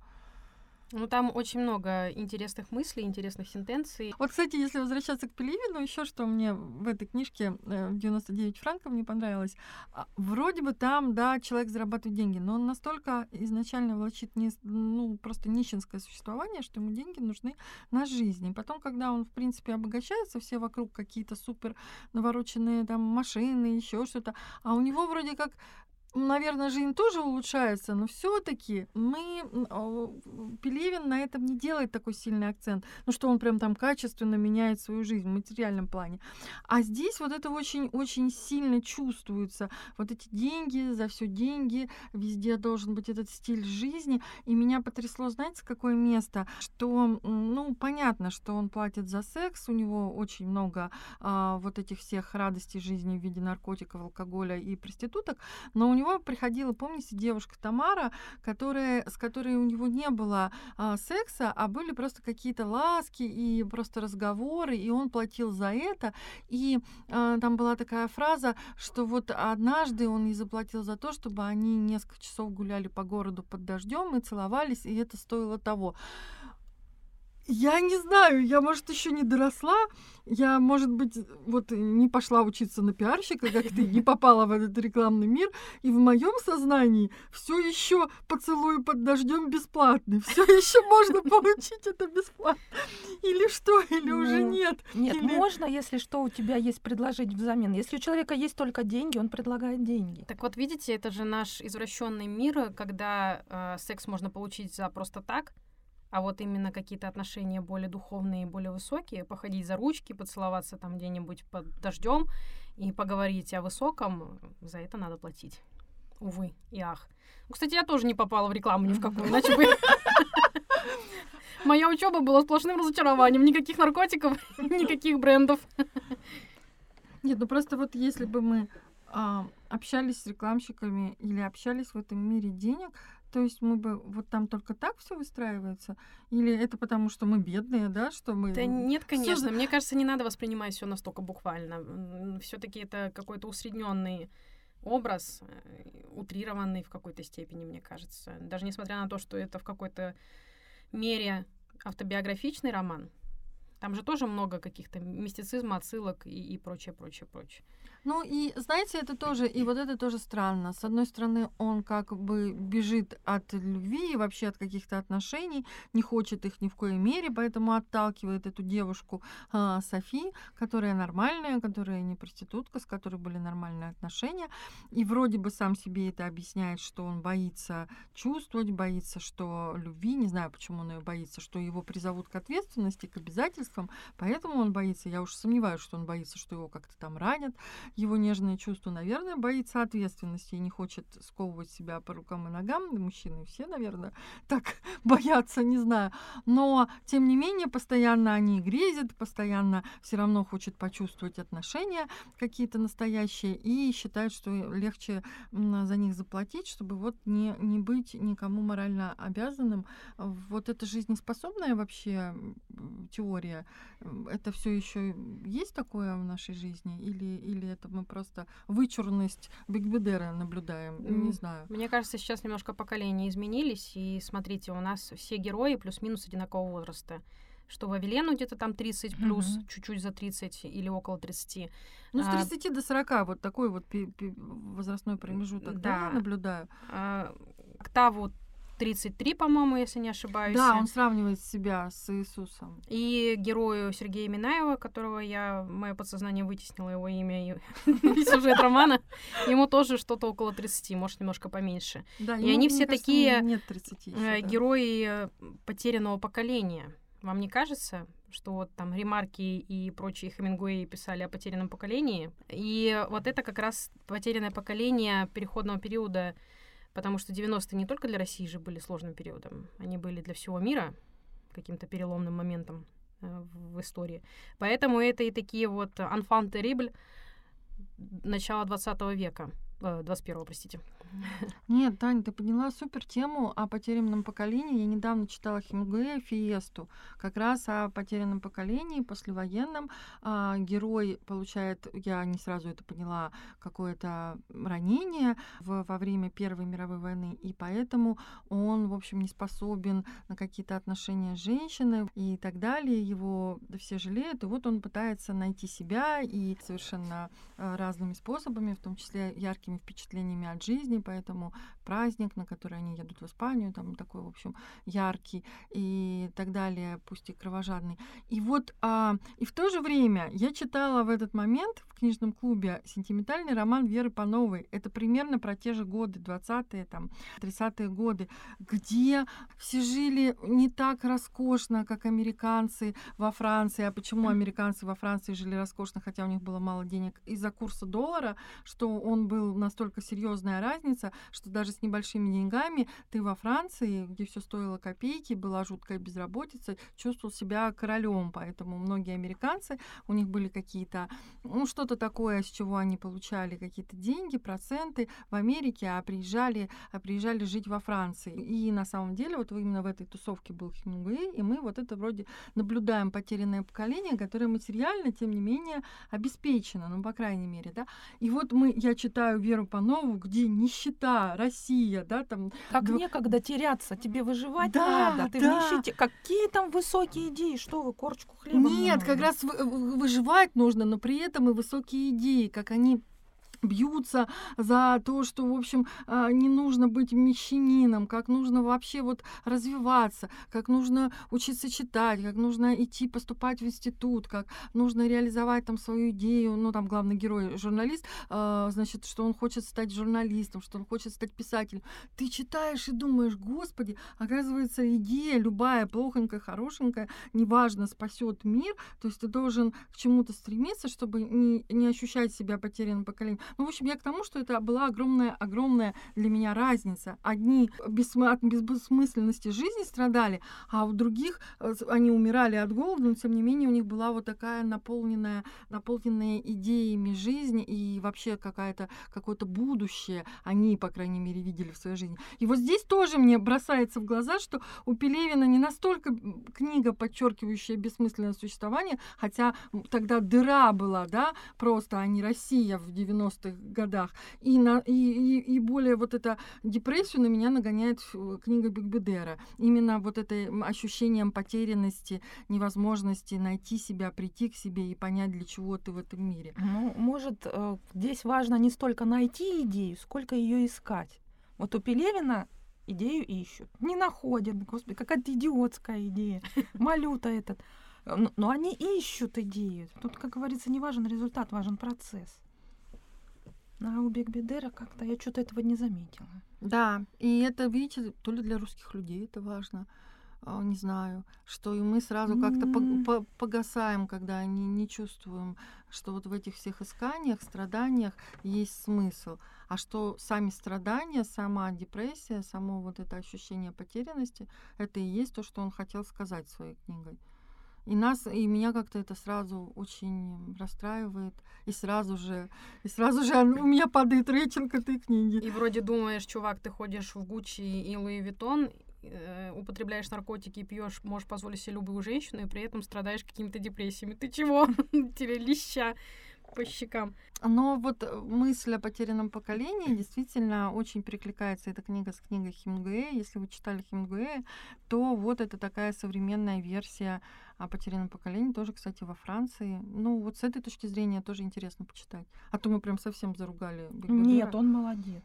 S1: Ну, там очень много интересных мыслей, интересных сентенций.
S2: Вот, кстати, если возвращаться к Пелевину, еще что мне в этой книжке э, 99 франков не понравилось. А, Вроде бы там, да, человек зарабатывает деньги, но он настолько изначально влачит не, ну, просто нищенское существование, что ему деньги нужны на жизнь. И потом, когда он, в принципе, обогащается, все вокруг какие-то супер навороченные там машины, еще что-то, а у него вроде как наверное, жизнь тоже улучшается, но все-таки мы Пелевин на этом не делает такой сильный акцент, ну что он прям там качественно меняет свою жизнь в материальном плане. А здесь вот это очень-очень сильно чувствуется. Вот эти деньги, за все деньги, везде должен быть этот стиль жизни. И меня потрясло, знаете, какое место, что, ну, понятно, что он платит за секс, у него очень много а, вот этих всех радостей жизни в виде наркотиков, алкоголя и проституток, но у него него приходила, помните, девушка Тамара, которая, с которой у него не было а, секса, а были просто какие-то ласки и просто разговоры, и он платил за это. И а, там была такая фраза, что вот однажды он ей заплатил за то, чтобы они несколько часов гуляли по городу под дождем и целовались, и это стоило того. Я не знаю, я, может, еще не доросла, я, может быть, вот не пошла учиться на пиарщика, как ты, не попала в этот рекламный мир, и в моем сознании все еще поцелуй под дождем бесплатный, все еще можно получить это бесплатно. Или что, или
S3: Ну,
S2: уже нет.
S3: Нет,
S2: Или-
S3: можно, если что, у тебя есть предложить взамен. Если у человека есть только деньги, он предлагает деньги.
S1: Так вот, видите, это же наш извращенный мир, когда э, секс можно получить за просто так, а вот именно какие-то отношения более духовные, более высокие, походить за ручки, поцеловаться там где-нибудь под дождем и поговорить о высоком, за это надо платить. Увы и ах. Ну, Кстати, я тоже не попала в рекламу ни в какую, иначе бы... Моя учеба была сплошным разочарованием. Никаких наркотиков, никаких брендов.
S2: Нет, ну просто вот если бы мы а, общались с рекламщиками или общались в этом мире денег, то есть мы бы вот там только так все выстраивается? Или это потому, что мы бедные, да, что мы...
S1: Да нет, конечно.
S2: за-
S1: Мне кажется, не надо воспринимать все настолько буквально. Все-таки это какой-то усредненный образ, э, утрированный в какой-то степени, мне кажется. Даже несмотря на то, что это в какой-то мере автобиографичный роман, там же тоже много каких-то мистицизма, отсылок и, и прочее, прочее, прочее.
S2: Ну и знаете, это тоже, и вот это тоже странно. С одной стороны, он как бы бежит от любви вообще от каких-то отношений, не хочет их ни в коей мере, поэтому отталкивает эту девушку а, Софи, которая нормальная, которая не проститутка, с которой были нормальные отношения. И вроде бы сам себе это объясняет, что он боится чувствовать, боится, что любви, не знаю, почему он ее боится, что его призовут к ответственности, к обязательствам, поэтому он боится. Я уж сомневаюсь, что он боится, что его как-то там ранят, его нежные чувства, наверное, боится ответственности и не хочет сковывать себя по рукам и ногам. Мужчины все, наверное, так боятся, не знаю. Но, тем не менее, постоянно они грезят, постоянно все равно хочет почувствовать отношения какие-то настоящие и считают, что легче за них заплатить, чтобы вот не, не быть никому морально обязанным. Вот это жизнеспособная вообще теория? Это все еще есть такое в нашей жизни? Или, или это мы просто вычурность Бигбедера наблюдаем? Не
S1: М,
S2: знаю.
S1: Мне кажется, сейчас немножко поколения изменились, и смотрите, у нас все герои плюс-минус одинакового возраста. Что Вавилену где-то там 30 плюс,
S3: Мгм.
S1: чуть-чуть за 30 или около 30.
S2: Ну, с
S1: А,
S2: 30 до 40 вот такой вот пе- пе- возрастной промежуток, да, я
S1: Да.
S2: наблюдаю.
S1: А, Октаву 33, по-моему, если не ошибаюсь.
S2: Да, он сравнивает себя с Иисусом.
S1: И герою Сергея Минаева, которого я, мое подсознание вытеснило его имя и, сюжет романа, ему тоже что-то около 30, может, немножко поменьше.
S2: Да,
S1: И они все такие,
S2: Нет 30 ещё,
S1: Э. Герои э, потерянного поколения. Вам не кажется, что вот там Ремарки и прочие Хемингуэи писали о потерянном поколении? И вот это как раз потерянное поколение переходного периода, потому что 90-е не только для России же были сложным периодом, они были для всего мира каким-то переломным моментом э, в истории. Поэтому это и такие вот enfant terrible начала 20 века, 21 простите.
S2: Нет, Таня, ты подняла супер тему о потерянном поколении. Я недавно читала Хемингуэя «Фиесту», как раз о потерянном поколении, послевоенном. А, герой получает, я не сразу это поняла, какое-то ранение в- во время Первой мировой войны, и поэтому он, в общем, не способен на какие-то отношения с женщиной и так далее. Его все жалеют, и вот он пытается найти себя и совершенно э, разными способами, в том числе яркими впечатлениями от жизни, поэтому праздник, на который они едут в Испанию, там такой, в общем, яркий и так далее, пусть и кровожадный. И вот, а, и в то же время я читала в этот момент в книжном клубе сентиментальный роман Веры Пановой. Это примерно про те же годы, 20-е, там, 30-е годы, где все жили не так роскошно, как американцы во Франции. А почему американцы во Франции жили роскошно, хотя у них было мало денег? Из-за курса доллара, что он был настолько серьезная разница, что даже с небольшими деньгами ты во Франции, где все стоило копейки, была жуткая безработица, чувствовал себя королем. Поэтому многие американцы, у них были какие-то, ну, что-то такое, с чего они получали какие-то деньги, проценты в Америке, а приезжали, а приезжали жить во Франции. И на самом деле вот именно в этой тусовке был Хемингуэй, и мы вот это вроде наблюдаем потерянное поколение, которое материально, тем не менее, обеспечено, ну, по крайней мере, да. И вот мы, я читаю Веру Панову, где нищета, Россия, да, там...
S3: Как
S2: да,
S3: некогда теряться, тебе выживать
S2: Да,
S3: надо, ты
S2: да.
S3: в нищете. Какие там высокие идеи, что вы, корочку хлеба
S2: Нет, как
S3: нужно?
S2: раз вы- вы- выживать нужно, но при этом и высокие идеи, как они бьются за то, что, в общем, а, не нужно быть мещанином, как нужно вообще вот развиваться, как нужно учиться читать, как нужно идти поступать в институт, как нужно реализовать там свою идею, ну, там главный герой журналист, а, значит, что он хочет стать журналистом, что он хочет стать писателем. Ты читаешь и думаешь, господи, оказывается, идея любая, плохонькая, хорошенькая, неважно, спасет мир, то есть ты должен к чему-то стремиться, чтобы не, не ощущать себя потерянным поколением. Ну, в общем, я к тому, что это была огромная, огромная для меня разница. Одни бессмы- от бессмысленности жизни страдали, а у других э, они умирали от голода, но тем не менее у них была вот такая наполненная, наполненная идеями жизнь и вообще какая-то, какое-то будущее они, по крайней мере, видели в своей жизни. И вот здесь тоже мне бросается в глаза, что у Пелевина не настолько книга, подчеркивающая бессмысленное существование, хотя тогда дыра была, да, просто, а не Россия в 90-х годах. И, на, и, и, и более вот эта депрессию на меня нагоняет э, книга Бигбедера. Именно вот это ощущением потерянности, невозможности найти себя, прийти к себе и понять, для чего ты в этом мире.
S3: Ну, может, э, здесь важно не столько найти идею, сколько ее искать. Вот у Пелевина идею ищут, не находят. Господи, какая-то идиотская идея. Малюта этот. Но, но они ищут идею. Тут, как говорится, не важен результат, важен процесс. А у Бекбедера как-то я что-то этого не заметила.
S2: Да, и это, видите, то ли для русских людей это важно, а, не знаю, что и мы сразу как-то по- погасаем, когда не, не чувствуем, что вот в этих всех исканиях, страданиях есть смысл, а что сами страдания, сама депрессия, само вот это ощущение потерянности, это и есть то, что он хотел сказать своей книгой. И нас, и меня как-то это сразу очень расстраивает, и сразу же, и сразу же у меня падает рейтинг этой книги.
S1: И вроде думаешь, чувак, ты ходишь в Гуччи и Луи Виттон, э, употребляешь наркотики, пьешь, можешь позволить себе любую женщину, и при этом страдаешь какими-то депрессиями. Ты чего? Тебе леща по щекам.
S2: Но вот э, мысль о потерянном поколении действительно очень перекликается эта книга с книгой Хемингуэя. Если вы читали Хемингуэя, то вот это такая современная версия о потерянном поколении, тоже, кстати, во Франции. Ну, вот с этой точки зрения тоже интересно почитать. А то мы прям совсем заругали.
S3: Нет, он молодец.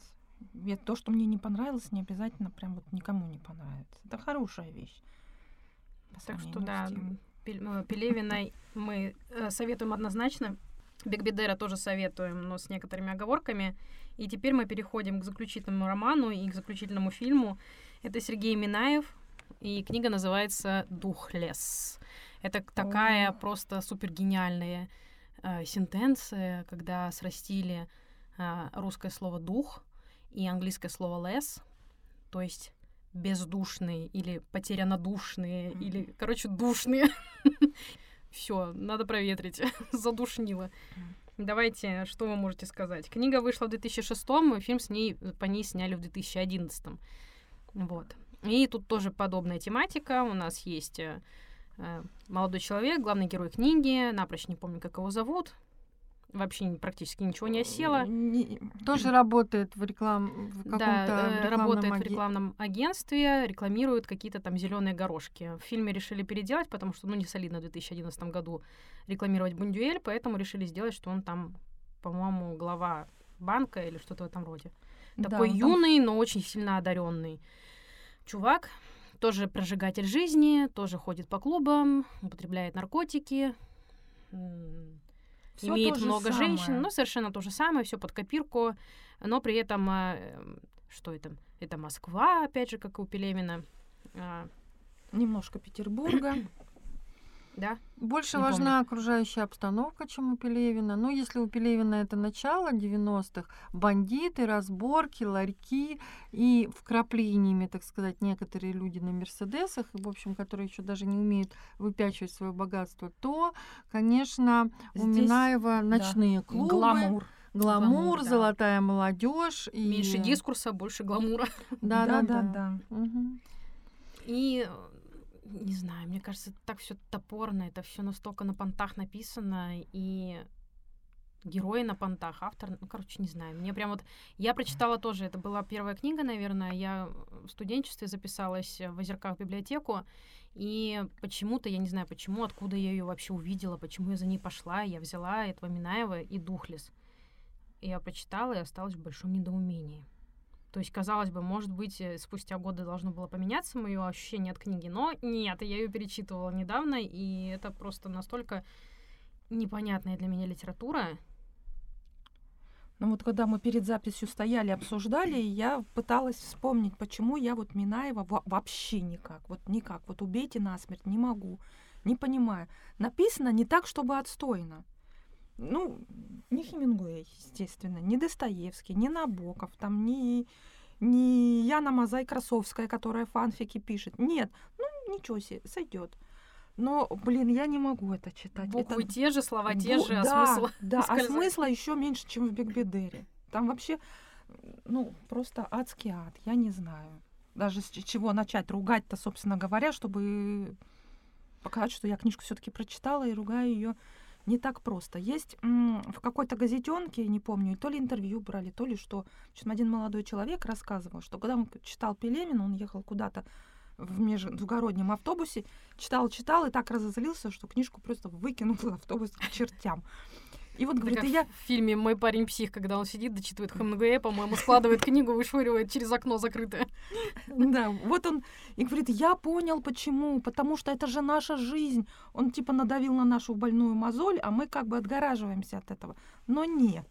S3: Ведь то, что мне не понравилось, не обязательно прям вот никому не понравится. Это хорошая вещь.
S1: Так что да, э, Пелевина мы э, советуем однозначно. Бекбедера тоже советуем, но с некоторыми оговорками. И теперь мы переходим к заключительному роману и к заключительному фильму. Это Сергей Минаев, и книга называется «Дух лес». Это такая
S3: О.
S1: просто супер гениальная э, сентенция, когда срастили э, русское слово «дух» и английское слово «лес», то есть бездушные или потерянодушные,
S3: Мгм.
S1: или, короче, душные. Все, надо проветрить. Задушнило. Давайте, что вы можете сказать? Книга вышла в 2006, и фильм с ней, по ней сняли в 2011. Вот. И тут тоже подобная тематика. У нас есть э, э, молодой человек, главный герой книги. Напрочь не помню, как его зовут. Вообще практически ничего не осело.
S3: Не-
S2: Тоже работает в реклам в каком-то
S1: Да, э,
S2: рекламном
S1: работает в
S2: аге-
S1: рекламном агентстве, рекламирует какие-то там зеленые горошки. В фильме решили переделать, потому что, ну, не солидно в 2011 году рекламировать Бундюэль, поэтому решили сделать, что он там, по-моему, глава банка или что-то в этом роде.
S3: да,
S1: Такой
S3: там
S1: юный, но очень сильно одаренный чувак, тоже прожигатель жизни, тоже ходит по клубам, употребляет наркотики,
S3: всё
S1: имеет много женщин,
S3: самое.
S1: но совершенно то же самое, все под копирку, но при этом э, что это? Это Москва, опять же, как и у Пелемина. А,
S3: Немножко Петербурга.
S1: Да?
S2: Больше
S1: Не
S2: важна окружающая обстановка, чем у Пелевина. Ну, если у Пелевина это начало 90-х, бандиты, разборки, ларьки и вкраплениями, так сказать, некоторые люди на Мерседесах, в общем, которые еще даже не умеют выпячивать свое богатство, то, конечно, у
S3: Здесь,
S2: Минаева ночные клубы.
S3: Гламур.
S2: Гламур,
S1: Гламур, да.
S2: золотая молодежь и
S1: Меньше дискурса, больше гламура.
S2: Да, да,
S3: да,
S2: да.
S3: да.
S2: Мгм.
S1: И не знаю, мне кажется, так все топорно, это все настолько на понтах написано, и герои на понтах, автор, ну, короче, не знаю. Мне прям вот... Я прочитала тоже, это была первая книга, наверное, я в студенчестве записалась в Озерках в библиотеку, и почему-то, я не знаю почему, откуда я ее вообще увидела, почему я за ней пошла, я взяла этого Минаева и Духлес. Я прочитала и осталась в большом недоумении. То есть, казалось бы, может быть, э, спустя годы должно было поменяться мое ощущение от книги, но нет, я ее перечитывала недавно, и это просто настолько непонятная для меня литература.
S3: Ну вот когда мы перед записью стояли, обсуждали, я пыталась вспомнить, почему я вот Минаева во- вообще никак, вот никак, вот убейте насмерть, не могу, не понимаю. Написано не так, чтобы отстойно. Ну, не Хемингуэй, естественно, не Достоевский, не Набоков, там не, не Яна Мазай Красовская, которая фанфики пишет. Нет, ну ничего себе, сойдет. Но, блин, я не могу это читать.
S1: Буквы
S3: это...
S1: те же, слова те
S3: Бу-
S1: же, а
S3: да,
S1: смысл
S3: Да, а смысла еще меньше, чем в Биг Бедере. Там вообще, ну, просто адский ад, я не знаю. Даже с чего начать ругать-то, собственно говоря, чтобы показать, что я книжку все-таки прочитала и ругаю ее не так просто. Есть м, в какой-то газетенке, не помню, то ли интервью брали, то ли что. В общем, один молодой человек рассказывал, что когда он читал Пелемина, он ехал куда-то в междугороднем автобусе, читал, читал и так разозлился, что книжку просто выкинул в автобус к чертям. И вот, говорит, и я...
S1: в фильме «Мой парень псих», когда он сидит, дочитывает Хемингуэя, по-моему, складывает книгу, вышвыривает через окно закрытое.
S3: Да, вот он и говорит, я понял почему, потому что это же наша жизнь. Он типа надавил на нашу больную мозоль, а мы как бы отгораживаемся от этого. Но нет.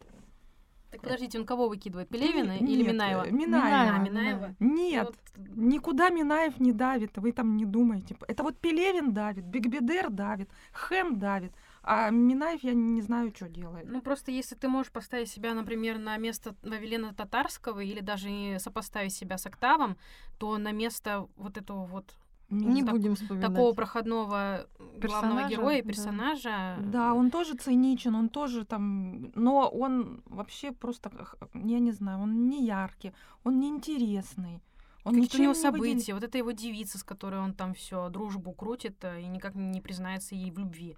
S1: Так подождите, он кого выкидывает? Пелевина или
S3: Нет,
S1: Минаева?
S3: э, Минаева.
S1: А, Минаева.
S3: Нет,
S1: Вот,
S3: никуда Минаев не давит, вы там не думаете. Это вот Пелевин давит, Бигбедер давит, Хэм давит, а Минаев я не знаю, что делает.
S1: Ну, просто если ты можешь поставить себя, например, на место Вавилена Татарского или даже сопоставить себя с Октавом, то на место вот этого вот
S2: Не
S1: так-
S2: будем вспоминать.
S1: такого проходного главного
S2: Персонажа,
S1: героя,
S2: да.
S1: персонажа.
S3: Да, он тоже циничен, он тоже там, но он вообще просто, я не знаю, он не яркий, он не интересный. Он
S1: Какие-то у него
S3: не
S1: события.
S3: выделяется.
S1: Вот это его девица, с которой он там все дружбу крутит э, и никак не признается ей в любви.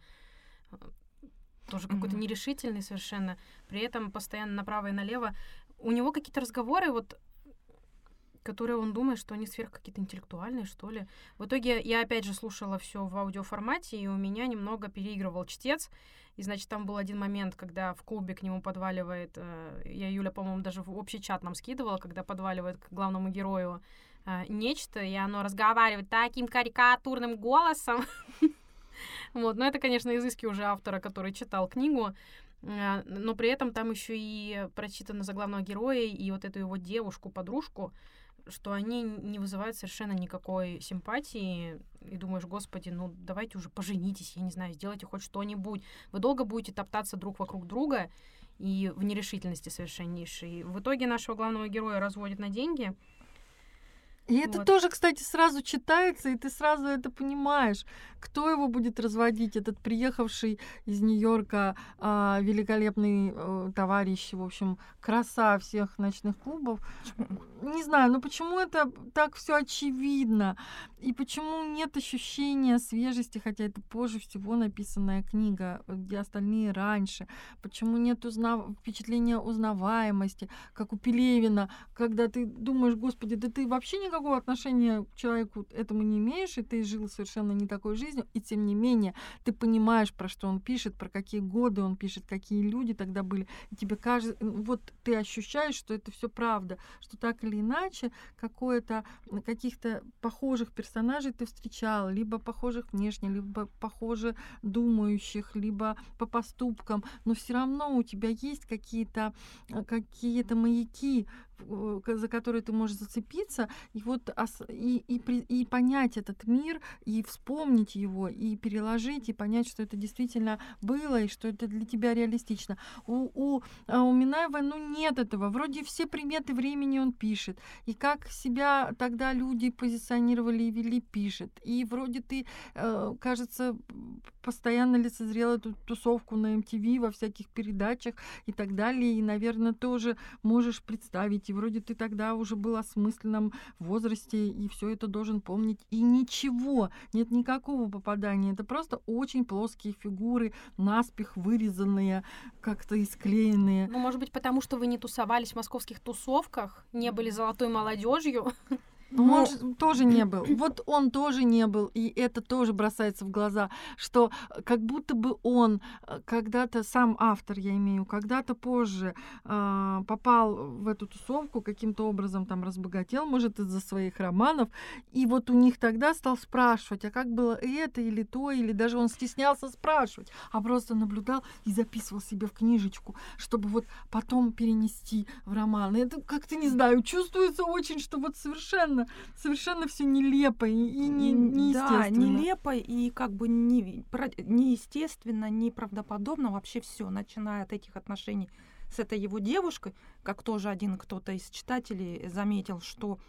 S1: Тоже какой-то
S3: Мгм.
S1: нерешительный совершенно. При этом постоянно направо и налево. У него какие-то разговоры, вот которые он думает, что они сверх какие-то интеллектуальные, что ли. В итоге я опять же слушала все в аудиоформате, и у меня немного переигрывал чтец. И, значит, там был один момент, когда в клубе к нему подваливает, э, я Юля, по-моему, даже в общий чат нам скидывала, когда подваливает к главному герою э, нечто, и оно разговаривает таким карикатурным голосом. Вот, но это, конечно, изыски уже автора, который читал книгу, э, но при этом там еще и прочитано за главного героя и вот эту его девушку, подружку, что они не вызывают совершенно никакой симпатии. И думаешь, господи, ну давайте уже поженитесь, я не знаю, сделайте хоть что-нибудь. Вы долго будете топтаться друг вокруг друга и в нерешительности совершеннейшей. В итоге нашего главного героя разводят на деньги.
S2: И это
S1: Вот.
S2: тоже, кстати, сразу читается, и ты сразу это понимаешь, кто его будет разводить, этот приехавший из Нью-Йорка а, великолепный э, товарищ, в общем, краса всех ночных клубов. Не знаю, ну почему это так все очевидно, и почему нет ощущения свежести, хотя это позже всего написанная книга, где остальные раньше, почему нет узнав... впечатления узнаваемости, как у Пелевина, когда ты думаешь, господи, да ты вообще никакого отношения к человеку этому не имеешь, и ты жил совершенно не такой жизнью, и тем не менее ты понимаешь, про что он пишет, про какие годы он пишет, какие люди тогда были, и тебе кажется, вот ты ощущаешь, что это все правда, что так или иначе какое-то каких-то похожих персонажей ты встречал, либо похожих внешне, либо похоже думающих, либо по поступкам, но все равно у тебя есть какие-то э, какие-то маяки э, за который ты можешь зацепиться, и вот и, и, и понять этот мир, и вспомнить его, и переложить, и понять, что это действительно было, и что это для тебя реалистично. У, у, а у Минаева, ну, нет этого. Вроде все приметы времени он пишет, и как себя тогда люди позиционировали и вели, пишет. И вроде ты, э, кажется, постоянно лицезрела эту тусовку на MTV во всяких передачах и так далее. И, наверное, тоже можешь представить. И вроде ты тогда уже был осмысленном возрасте, и все это должен помнить. И ничего, нет никакого попадания. Это просто очень плоские фигуры, наспех вырезанные, как-то и склеенные.
S1: Ну, может быть, потому что вы не тусовались в московских тусовках, не были золотой молодежью.
S2: Ну, он же тоже не был. Вот он тоже не был. И это тоже бросается в глаза, что э, как будто бы он э, когда-то, сам автор, я имею, когда-то позже э, попал в эту тусовку, каким-то образом там разбогател, может, из-за своих романов. И вот у них тогда стал спрашивать, а как было это или то, или даже он стеснялся спрашивать, а просто наблюдал и записывал себе в книжечку, чтобы вот потом перенести в роман. И это как-то, не знаю, чувствуется очень, что вот совершенно совершенно все нелепо и, и не, неестественно.
S3: Да, нелепо и как бы не, про- неестественно, неправдоподобно вообще все, начиная от этих отношений с этой его девушкой, как тоже один кто-то из читателей заметил, что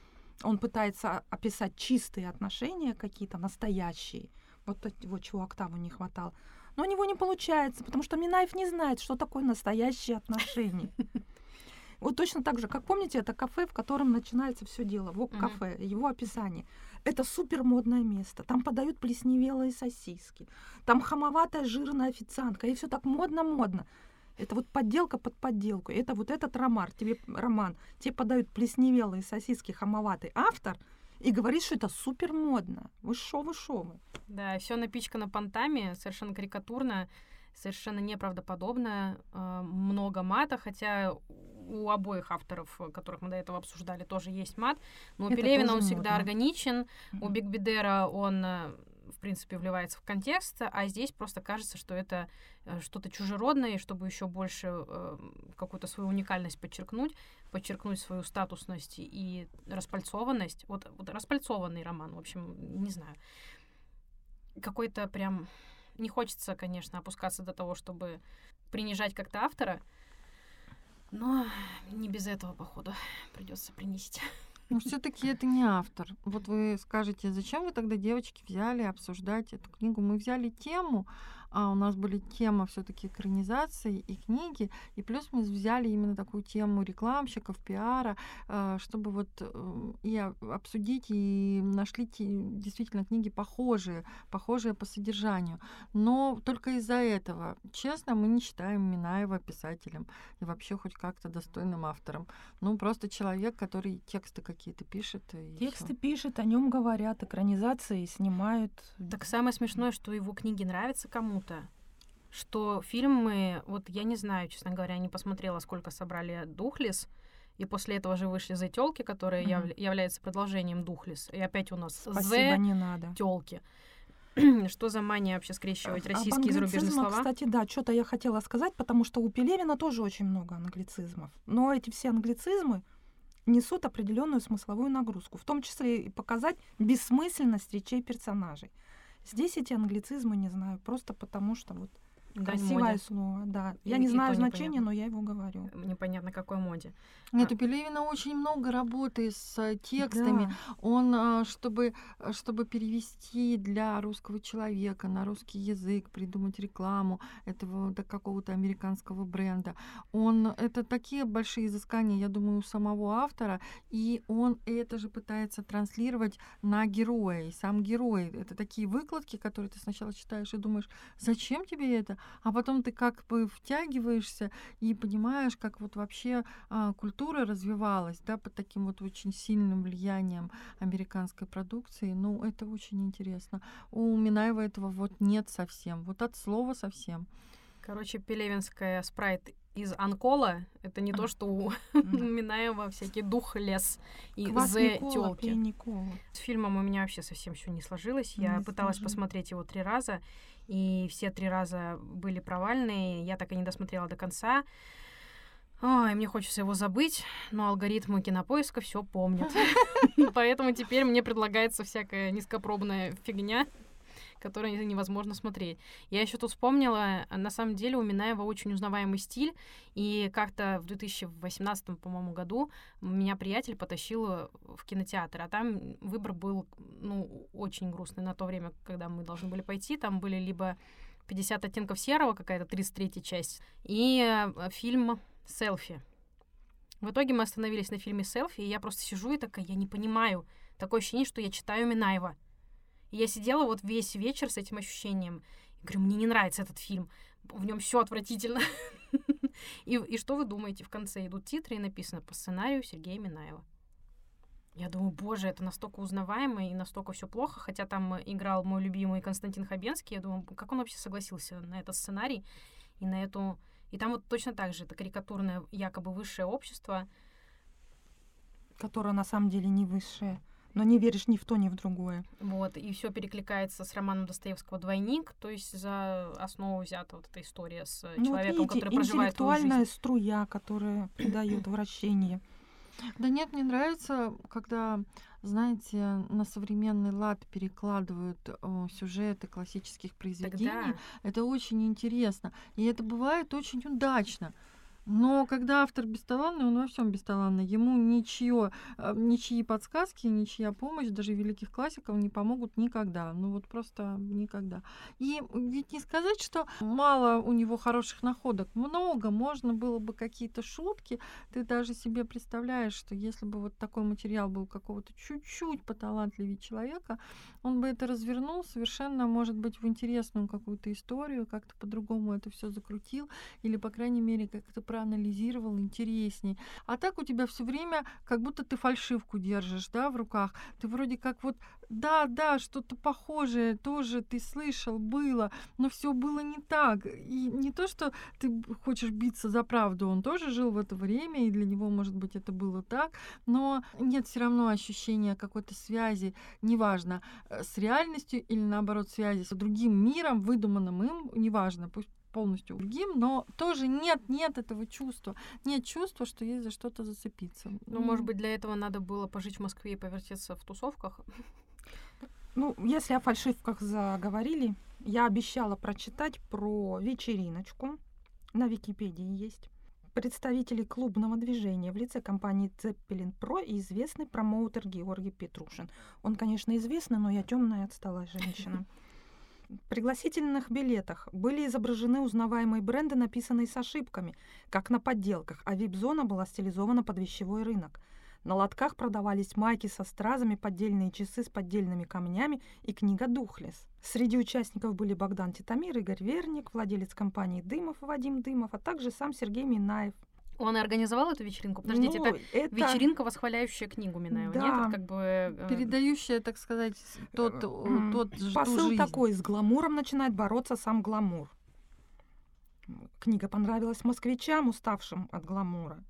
S3: он пытается описать чистые отношения какие-то, настоящие, вот от его чего октаву не хватало. Но у него не получается, потому что Минаев не знает, что такое настоящие отношения. Вот точно так же, как помните, это кафе, в котором начинается все дело,
S1: Мгм.
S3: кафе, его описание. Это супер модное место. Там подают плесневелые сосиски. Там хамоватая жирная официантка. И все так модно-модно. Это вот подделка под подделку. Это вот этот роман, тебе роман, тебе подают плесневелые сосиски, хамоватый автор, и говорит, что это супер модно. Вы шо, вы шо вы?
S1: Да, все напичкано понтами, совершенно карикатурно, совершенно неправдоподобно, э, много мата, хотя у обоих авторов, э, которых мы до этого обсуждали, тоже есть мат. Но у
S3: Это
S1: Пелевина он всегда
S3: модно.
S1: органичен, у
S3: Мгм.
S1: Биг Бедера он, э, в принципе, вливается в контекст, а здесь просто кажется, что это э, что-то чужеродное, и чтобы еще больше э, какую-то свою уникальность подчеркнуть, подчеркнуть свою статусность и распальцованность. Вот, вот распальцованный роман, в общем, не знаю. Какой-то прям... Не хочется, конечно, опускаться до того, чтобы принижать как-то автора, но не без этого, походу, придется принести.
S2: Но все-таки это не автор. Вот вы скажете, зачем вы тогда, девочки, взяли обсуждать эту книгу? Мы взяли тему, а у нас были тема все-таки экранизации и книги, и плюс мы взяли именно такую тему рекламщиков, пиара, э, чтобы вот э, и обсудить, и нашли те- действительно книги похожие, похожие по содержанию. Но только из-за этого, честно, мы не считаем Минаева писателем и вообще хоть как-то достойным автором. Ну, просто человек, который тексты какие-то пишет. И
S3: Тексты
S2: всё.
S3: пишет, о нем говорят, экранизации снимают.
S1: Так самое смешное, что его книги нравятся кому-то. Что фильмы, вот я не знаю, честно говоря, не посмотрела, сколько собрали Духлес, и после этого же вышли The Тёлки, которые
S3: Мгм.
S1: явля- являются продолжением Духлес. И опять у нас
S3: Спасибо, не надо.
S1: Тёлки. Что за мания вообще скрещивать
S3: Об
S1: российские и зарубежные слова?
S3: Кстати, да, что-то я хотела сказать, потому что у Пелевина тоже очень много англицизмов. Но эти все англицизмы несут определенную смысловую нагрузку, в том числе и показать бессмысленность речей персонажей. Здесь эти англицизмы не знаю, просто потому что вот Красивое
S1: моде.
S3: слово, да. Я не знаю значения, но я его говорю.
S1: Непонятно какой моде.
S2: Нет, у Пелевина очень много работы с э, текстами.
S3: Да.
S2: Он, а, чтобы, а, чтобы перевести для русского человека на русский язык, придумать рекламу этого да, какого-то американского бренда, он это такие большие изыскания, я думаю, у самого автора, и он это же пытается транслировать на героя. И сам герой это такие выкладки, которые ты сначала читаешь и думаешь, зачем тебе это, а потом ты как бы втягиваешься и понимаешь, как вот вообще а, культура развивалась, да, под таким вот очень сильным влиянием американской продукции. Ну, это очень интересно. У Минаева этого вот нет совсем. Вот от слова совсем.
S1: Короче, пелевинская спрайт из Анкола — это не то, что у. Минаева всякий дух лес и
S3: Никола,
S1: тёлки. С фильмом у меня вообще совсем все не сложилось. Я
S3: Не
S1: пыталась посмотреть его три раза, и все три раза были провальные. Я так и не досмотрела до конца. Ой, мне хочется его забыть, но алгоритмы кинопоиска все помнят. Поэтому теперь мне предлагается всякая низкопробная фигня, которую невозможно смотреть. Я еще тут вспомнила, на самом деле у Минаева очень узнаваемый стиль, и как-то в 2018, по-моему, году меня приятель потащил в кинотеатр, а там выбор был, ну, очень грустный на то время, когда мы должны были пойти. Там были либо 50 оттенков серого, какая-то 33 часть, и э, фильм «Селфи». В итоге мы остановились на фильме «Селфи», и я просто сижу и такая, я не понимаю. Такое ощущение, что я читаю Минаева. И я сидела вот весь вечер с этим ощущением. И говорю, мне не нравится этот фильм. В нем все отвратительно. и, и что вы думаете? В конце идут титры и написано по сценарию Сергея Минаева. Я думаю, боже, это настолько узнаваемо и настолько все плохо, хотя там играл мой любимый Константин Хабенский. Я думаю, как он вообще согласился на этот сценарий и на эту... И там вот точно так же, это карикатурное якобы высшее общество.
S3: Которое на самом деле не высшее но не веришь ни в то, ни в другое.
S1: Вот, и все перекликается с романом Достоевского «Двойник», то есть за основу взята вот эта история с ну, человеком, вот видите, который проживает
S3: интеллектуальная струя, которая придает вращение.
S2: Да нет, мне нравится, когда, знаете, на современный лад перекладывают о, сюжеты классических произведений. Тогда... Это очень интересно. И это бывает очень удачно. Но когда автор бесталанный, он во всем бесталанный. Ему ничье, э, ничьи подсказки, ничья помощь, даже великих классиков не помогут никогда. Ну вот просто никогда. И ведь не сказать, что мало у него хороших находок. Много. Можно было бы какие-то шутки. Ты даже себе представляешь, что если бы вот такой материал был какого-то чуть-чуть поталантливее человека, он бы это развернул совершенно, может быть, в интересную какую-то историю, как-то по-другому это все закрутил, или, по крайней мере, как-то проанализировал интересней. А так у тебя все время как будто ты фальшивку держишь, да, в руках. Ты вроде как вот, да, да, что-то похожее тоже ты слышал, было, но все было не так. И не то, что ты хочешь биться за правду, он тоже жил в это время, и для него, может быть, это было так, но нет все равно ощущения какой-то связи, неважно, э, с реальностью или наоборот связи с другим миром, выдуманным им, неважно, пусть полностью другим, но тоже нет, нет этого чувства. Нет чувства, что есть за что-то зацепиться.
S1: Ну, mm. может быть, для этого надо было пожить в Москве и повертеться в тусовках?
S3: Ну, если о фальшивках заговорили, я обещала прочитать про вечериночку. На Википедии есть. Представители клубного движения в лице компании Zeppelin Pro и известный промоутер Георгий Петрушин. Он, конечно, известный, но я темная отсталая женщина пригласительных билетах были изображены узнаваемые бренды, написанные с ошибками, как на подделках, а вип-зона была стилизована под вещевой рынок. На лотках продавались майки со стразами, поддельные часы с поддельными камнями и книга «Духлес». Среди участников были Богдан Титамир, Игорь Верник, владелец компании «Дымов» Вадим Дымов, а также сам Сергей Минаев –
S1: он и организовал эту вечеринку? Подождите, ну, это, это вечеринка, восхваляющая книгу Минаева, да. нет? как бы...
S2: Э, Передающая, так сказать, тот, тот
S3: Посыл жизнь. такой, с гламуром начинает бороться сам гламур. Книга понравилась москвичам, уставшим от гламура.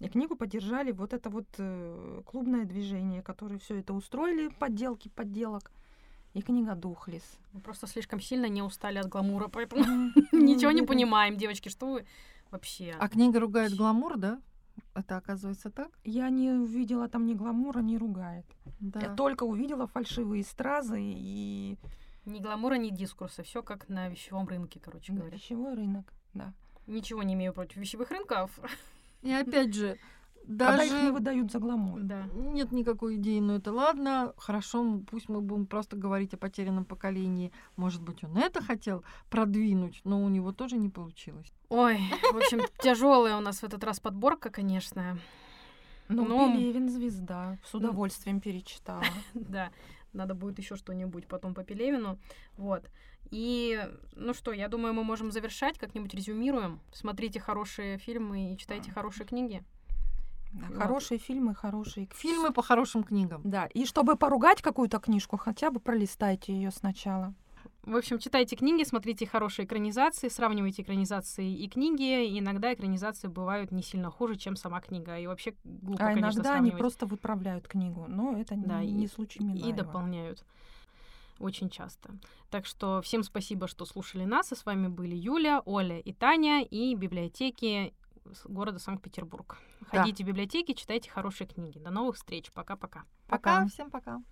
S3: И книгу поддержали вот это вот э, клубное движение, которое все это устроили, подделки подделок. И книга Духлес.
S1: Мы просто слишком сильно не устали от гламура, поэтому ничего не понимаем, девочки, что вы вообще.
S2: А книга ругает гламур, да? Это оказывается так?
S3: Я не увидела там ни гламура, ни ругает. Да. Я только увидела фальшивые стразы и...
S1: Ни гламура, ни дискурса. Все как на вещевом рынке, короче говоря.
S3: Вещевой рынок, да.
S1: Ничего не имею против вещевых рынков.
S2: И опять же,
S3: даже... Когда их не выдают за гламур.
S2: Да. Нет никакой идеи, но это ладно, хорошо, пусть мы будем просто говорить о потерянном поколении. Может быть, он это хотел продвинуть, но у него тоже не получилось.
S1: Ой, в общем, тяжелая у нас в этот раз подборка, конечно.
S3: Ну, но... Пелевин звезда. С ну. удовольствием перечитала.
S1: Да, надо будет еще что-нибудь потом по Пелевину. Вот. И, ну что, я думаю, мы можем завершать, как-нибудь резюмируем. Смотрите хорошие фильмы и читайте хорошие книги.
S3: Да, вот. Хорошие фильмы, хорошие
S2: фильмы по хорошим книгам.
S3: Да, и чтобы поругать какую-то книжку, хотя бы пролистайте ее сначала.
S1: В общем, читайте книги, смотрите хорошие экранизации, сравнивайте экранизации и книги. иногда экранизации бывают не сильно хуже, чем сама книга. И вообще глупо,
S3: А
S1: конечно,
S3: иногда они просто выправляют книгу, но это да, не, не случай
S1: Минаева. И дополняют очень часто. Так что всем спасибо, что слушали нас. И с вами были Юля, Оля и Таня и библиотеки города Санкт-Петербург.
S2: Да.
S1: Ходите в библиотеки, читайте хорошие книги. До новых встреч. Пока-пока.
S2: Пока. Всем пока.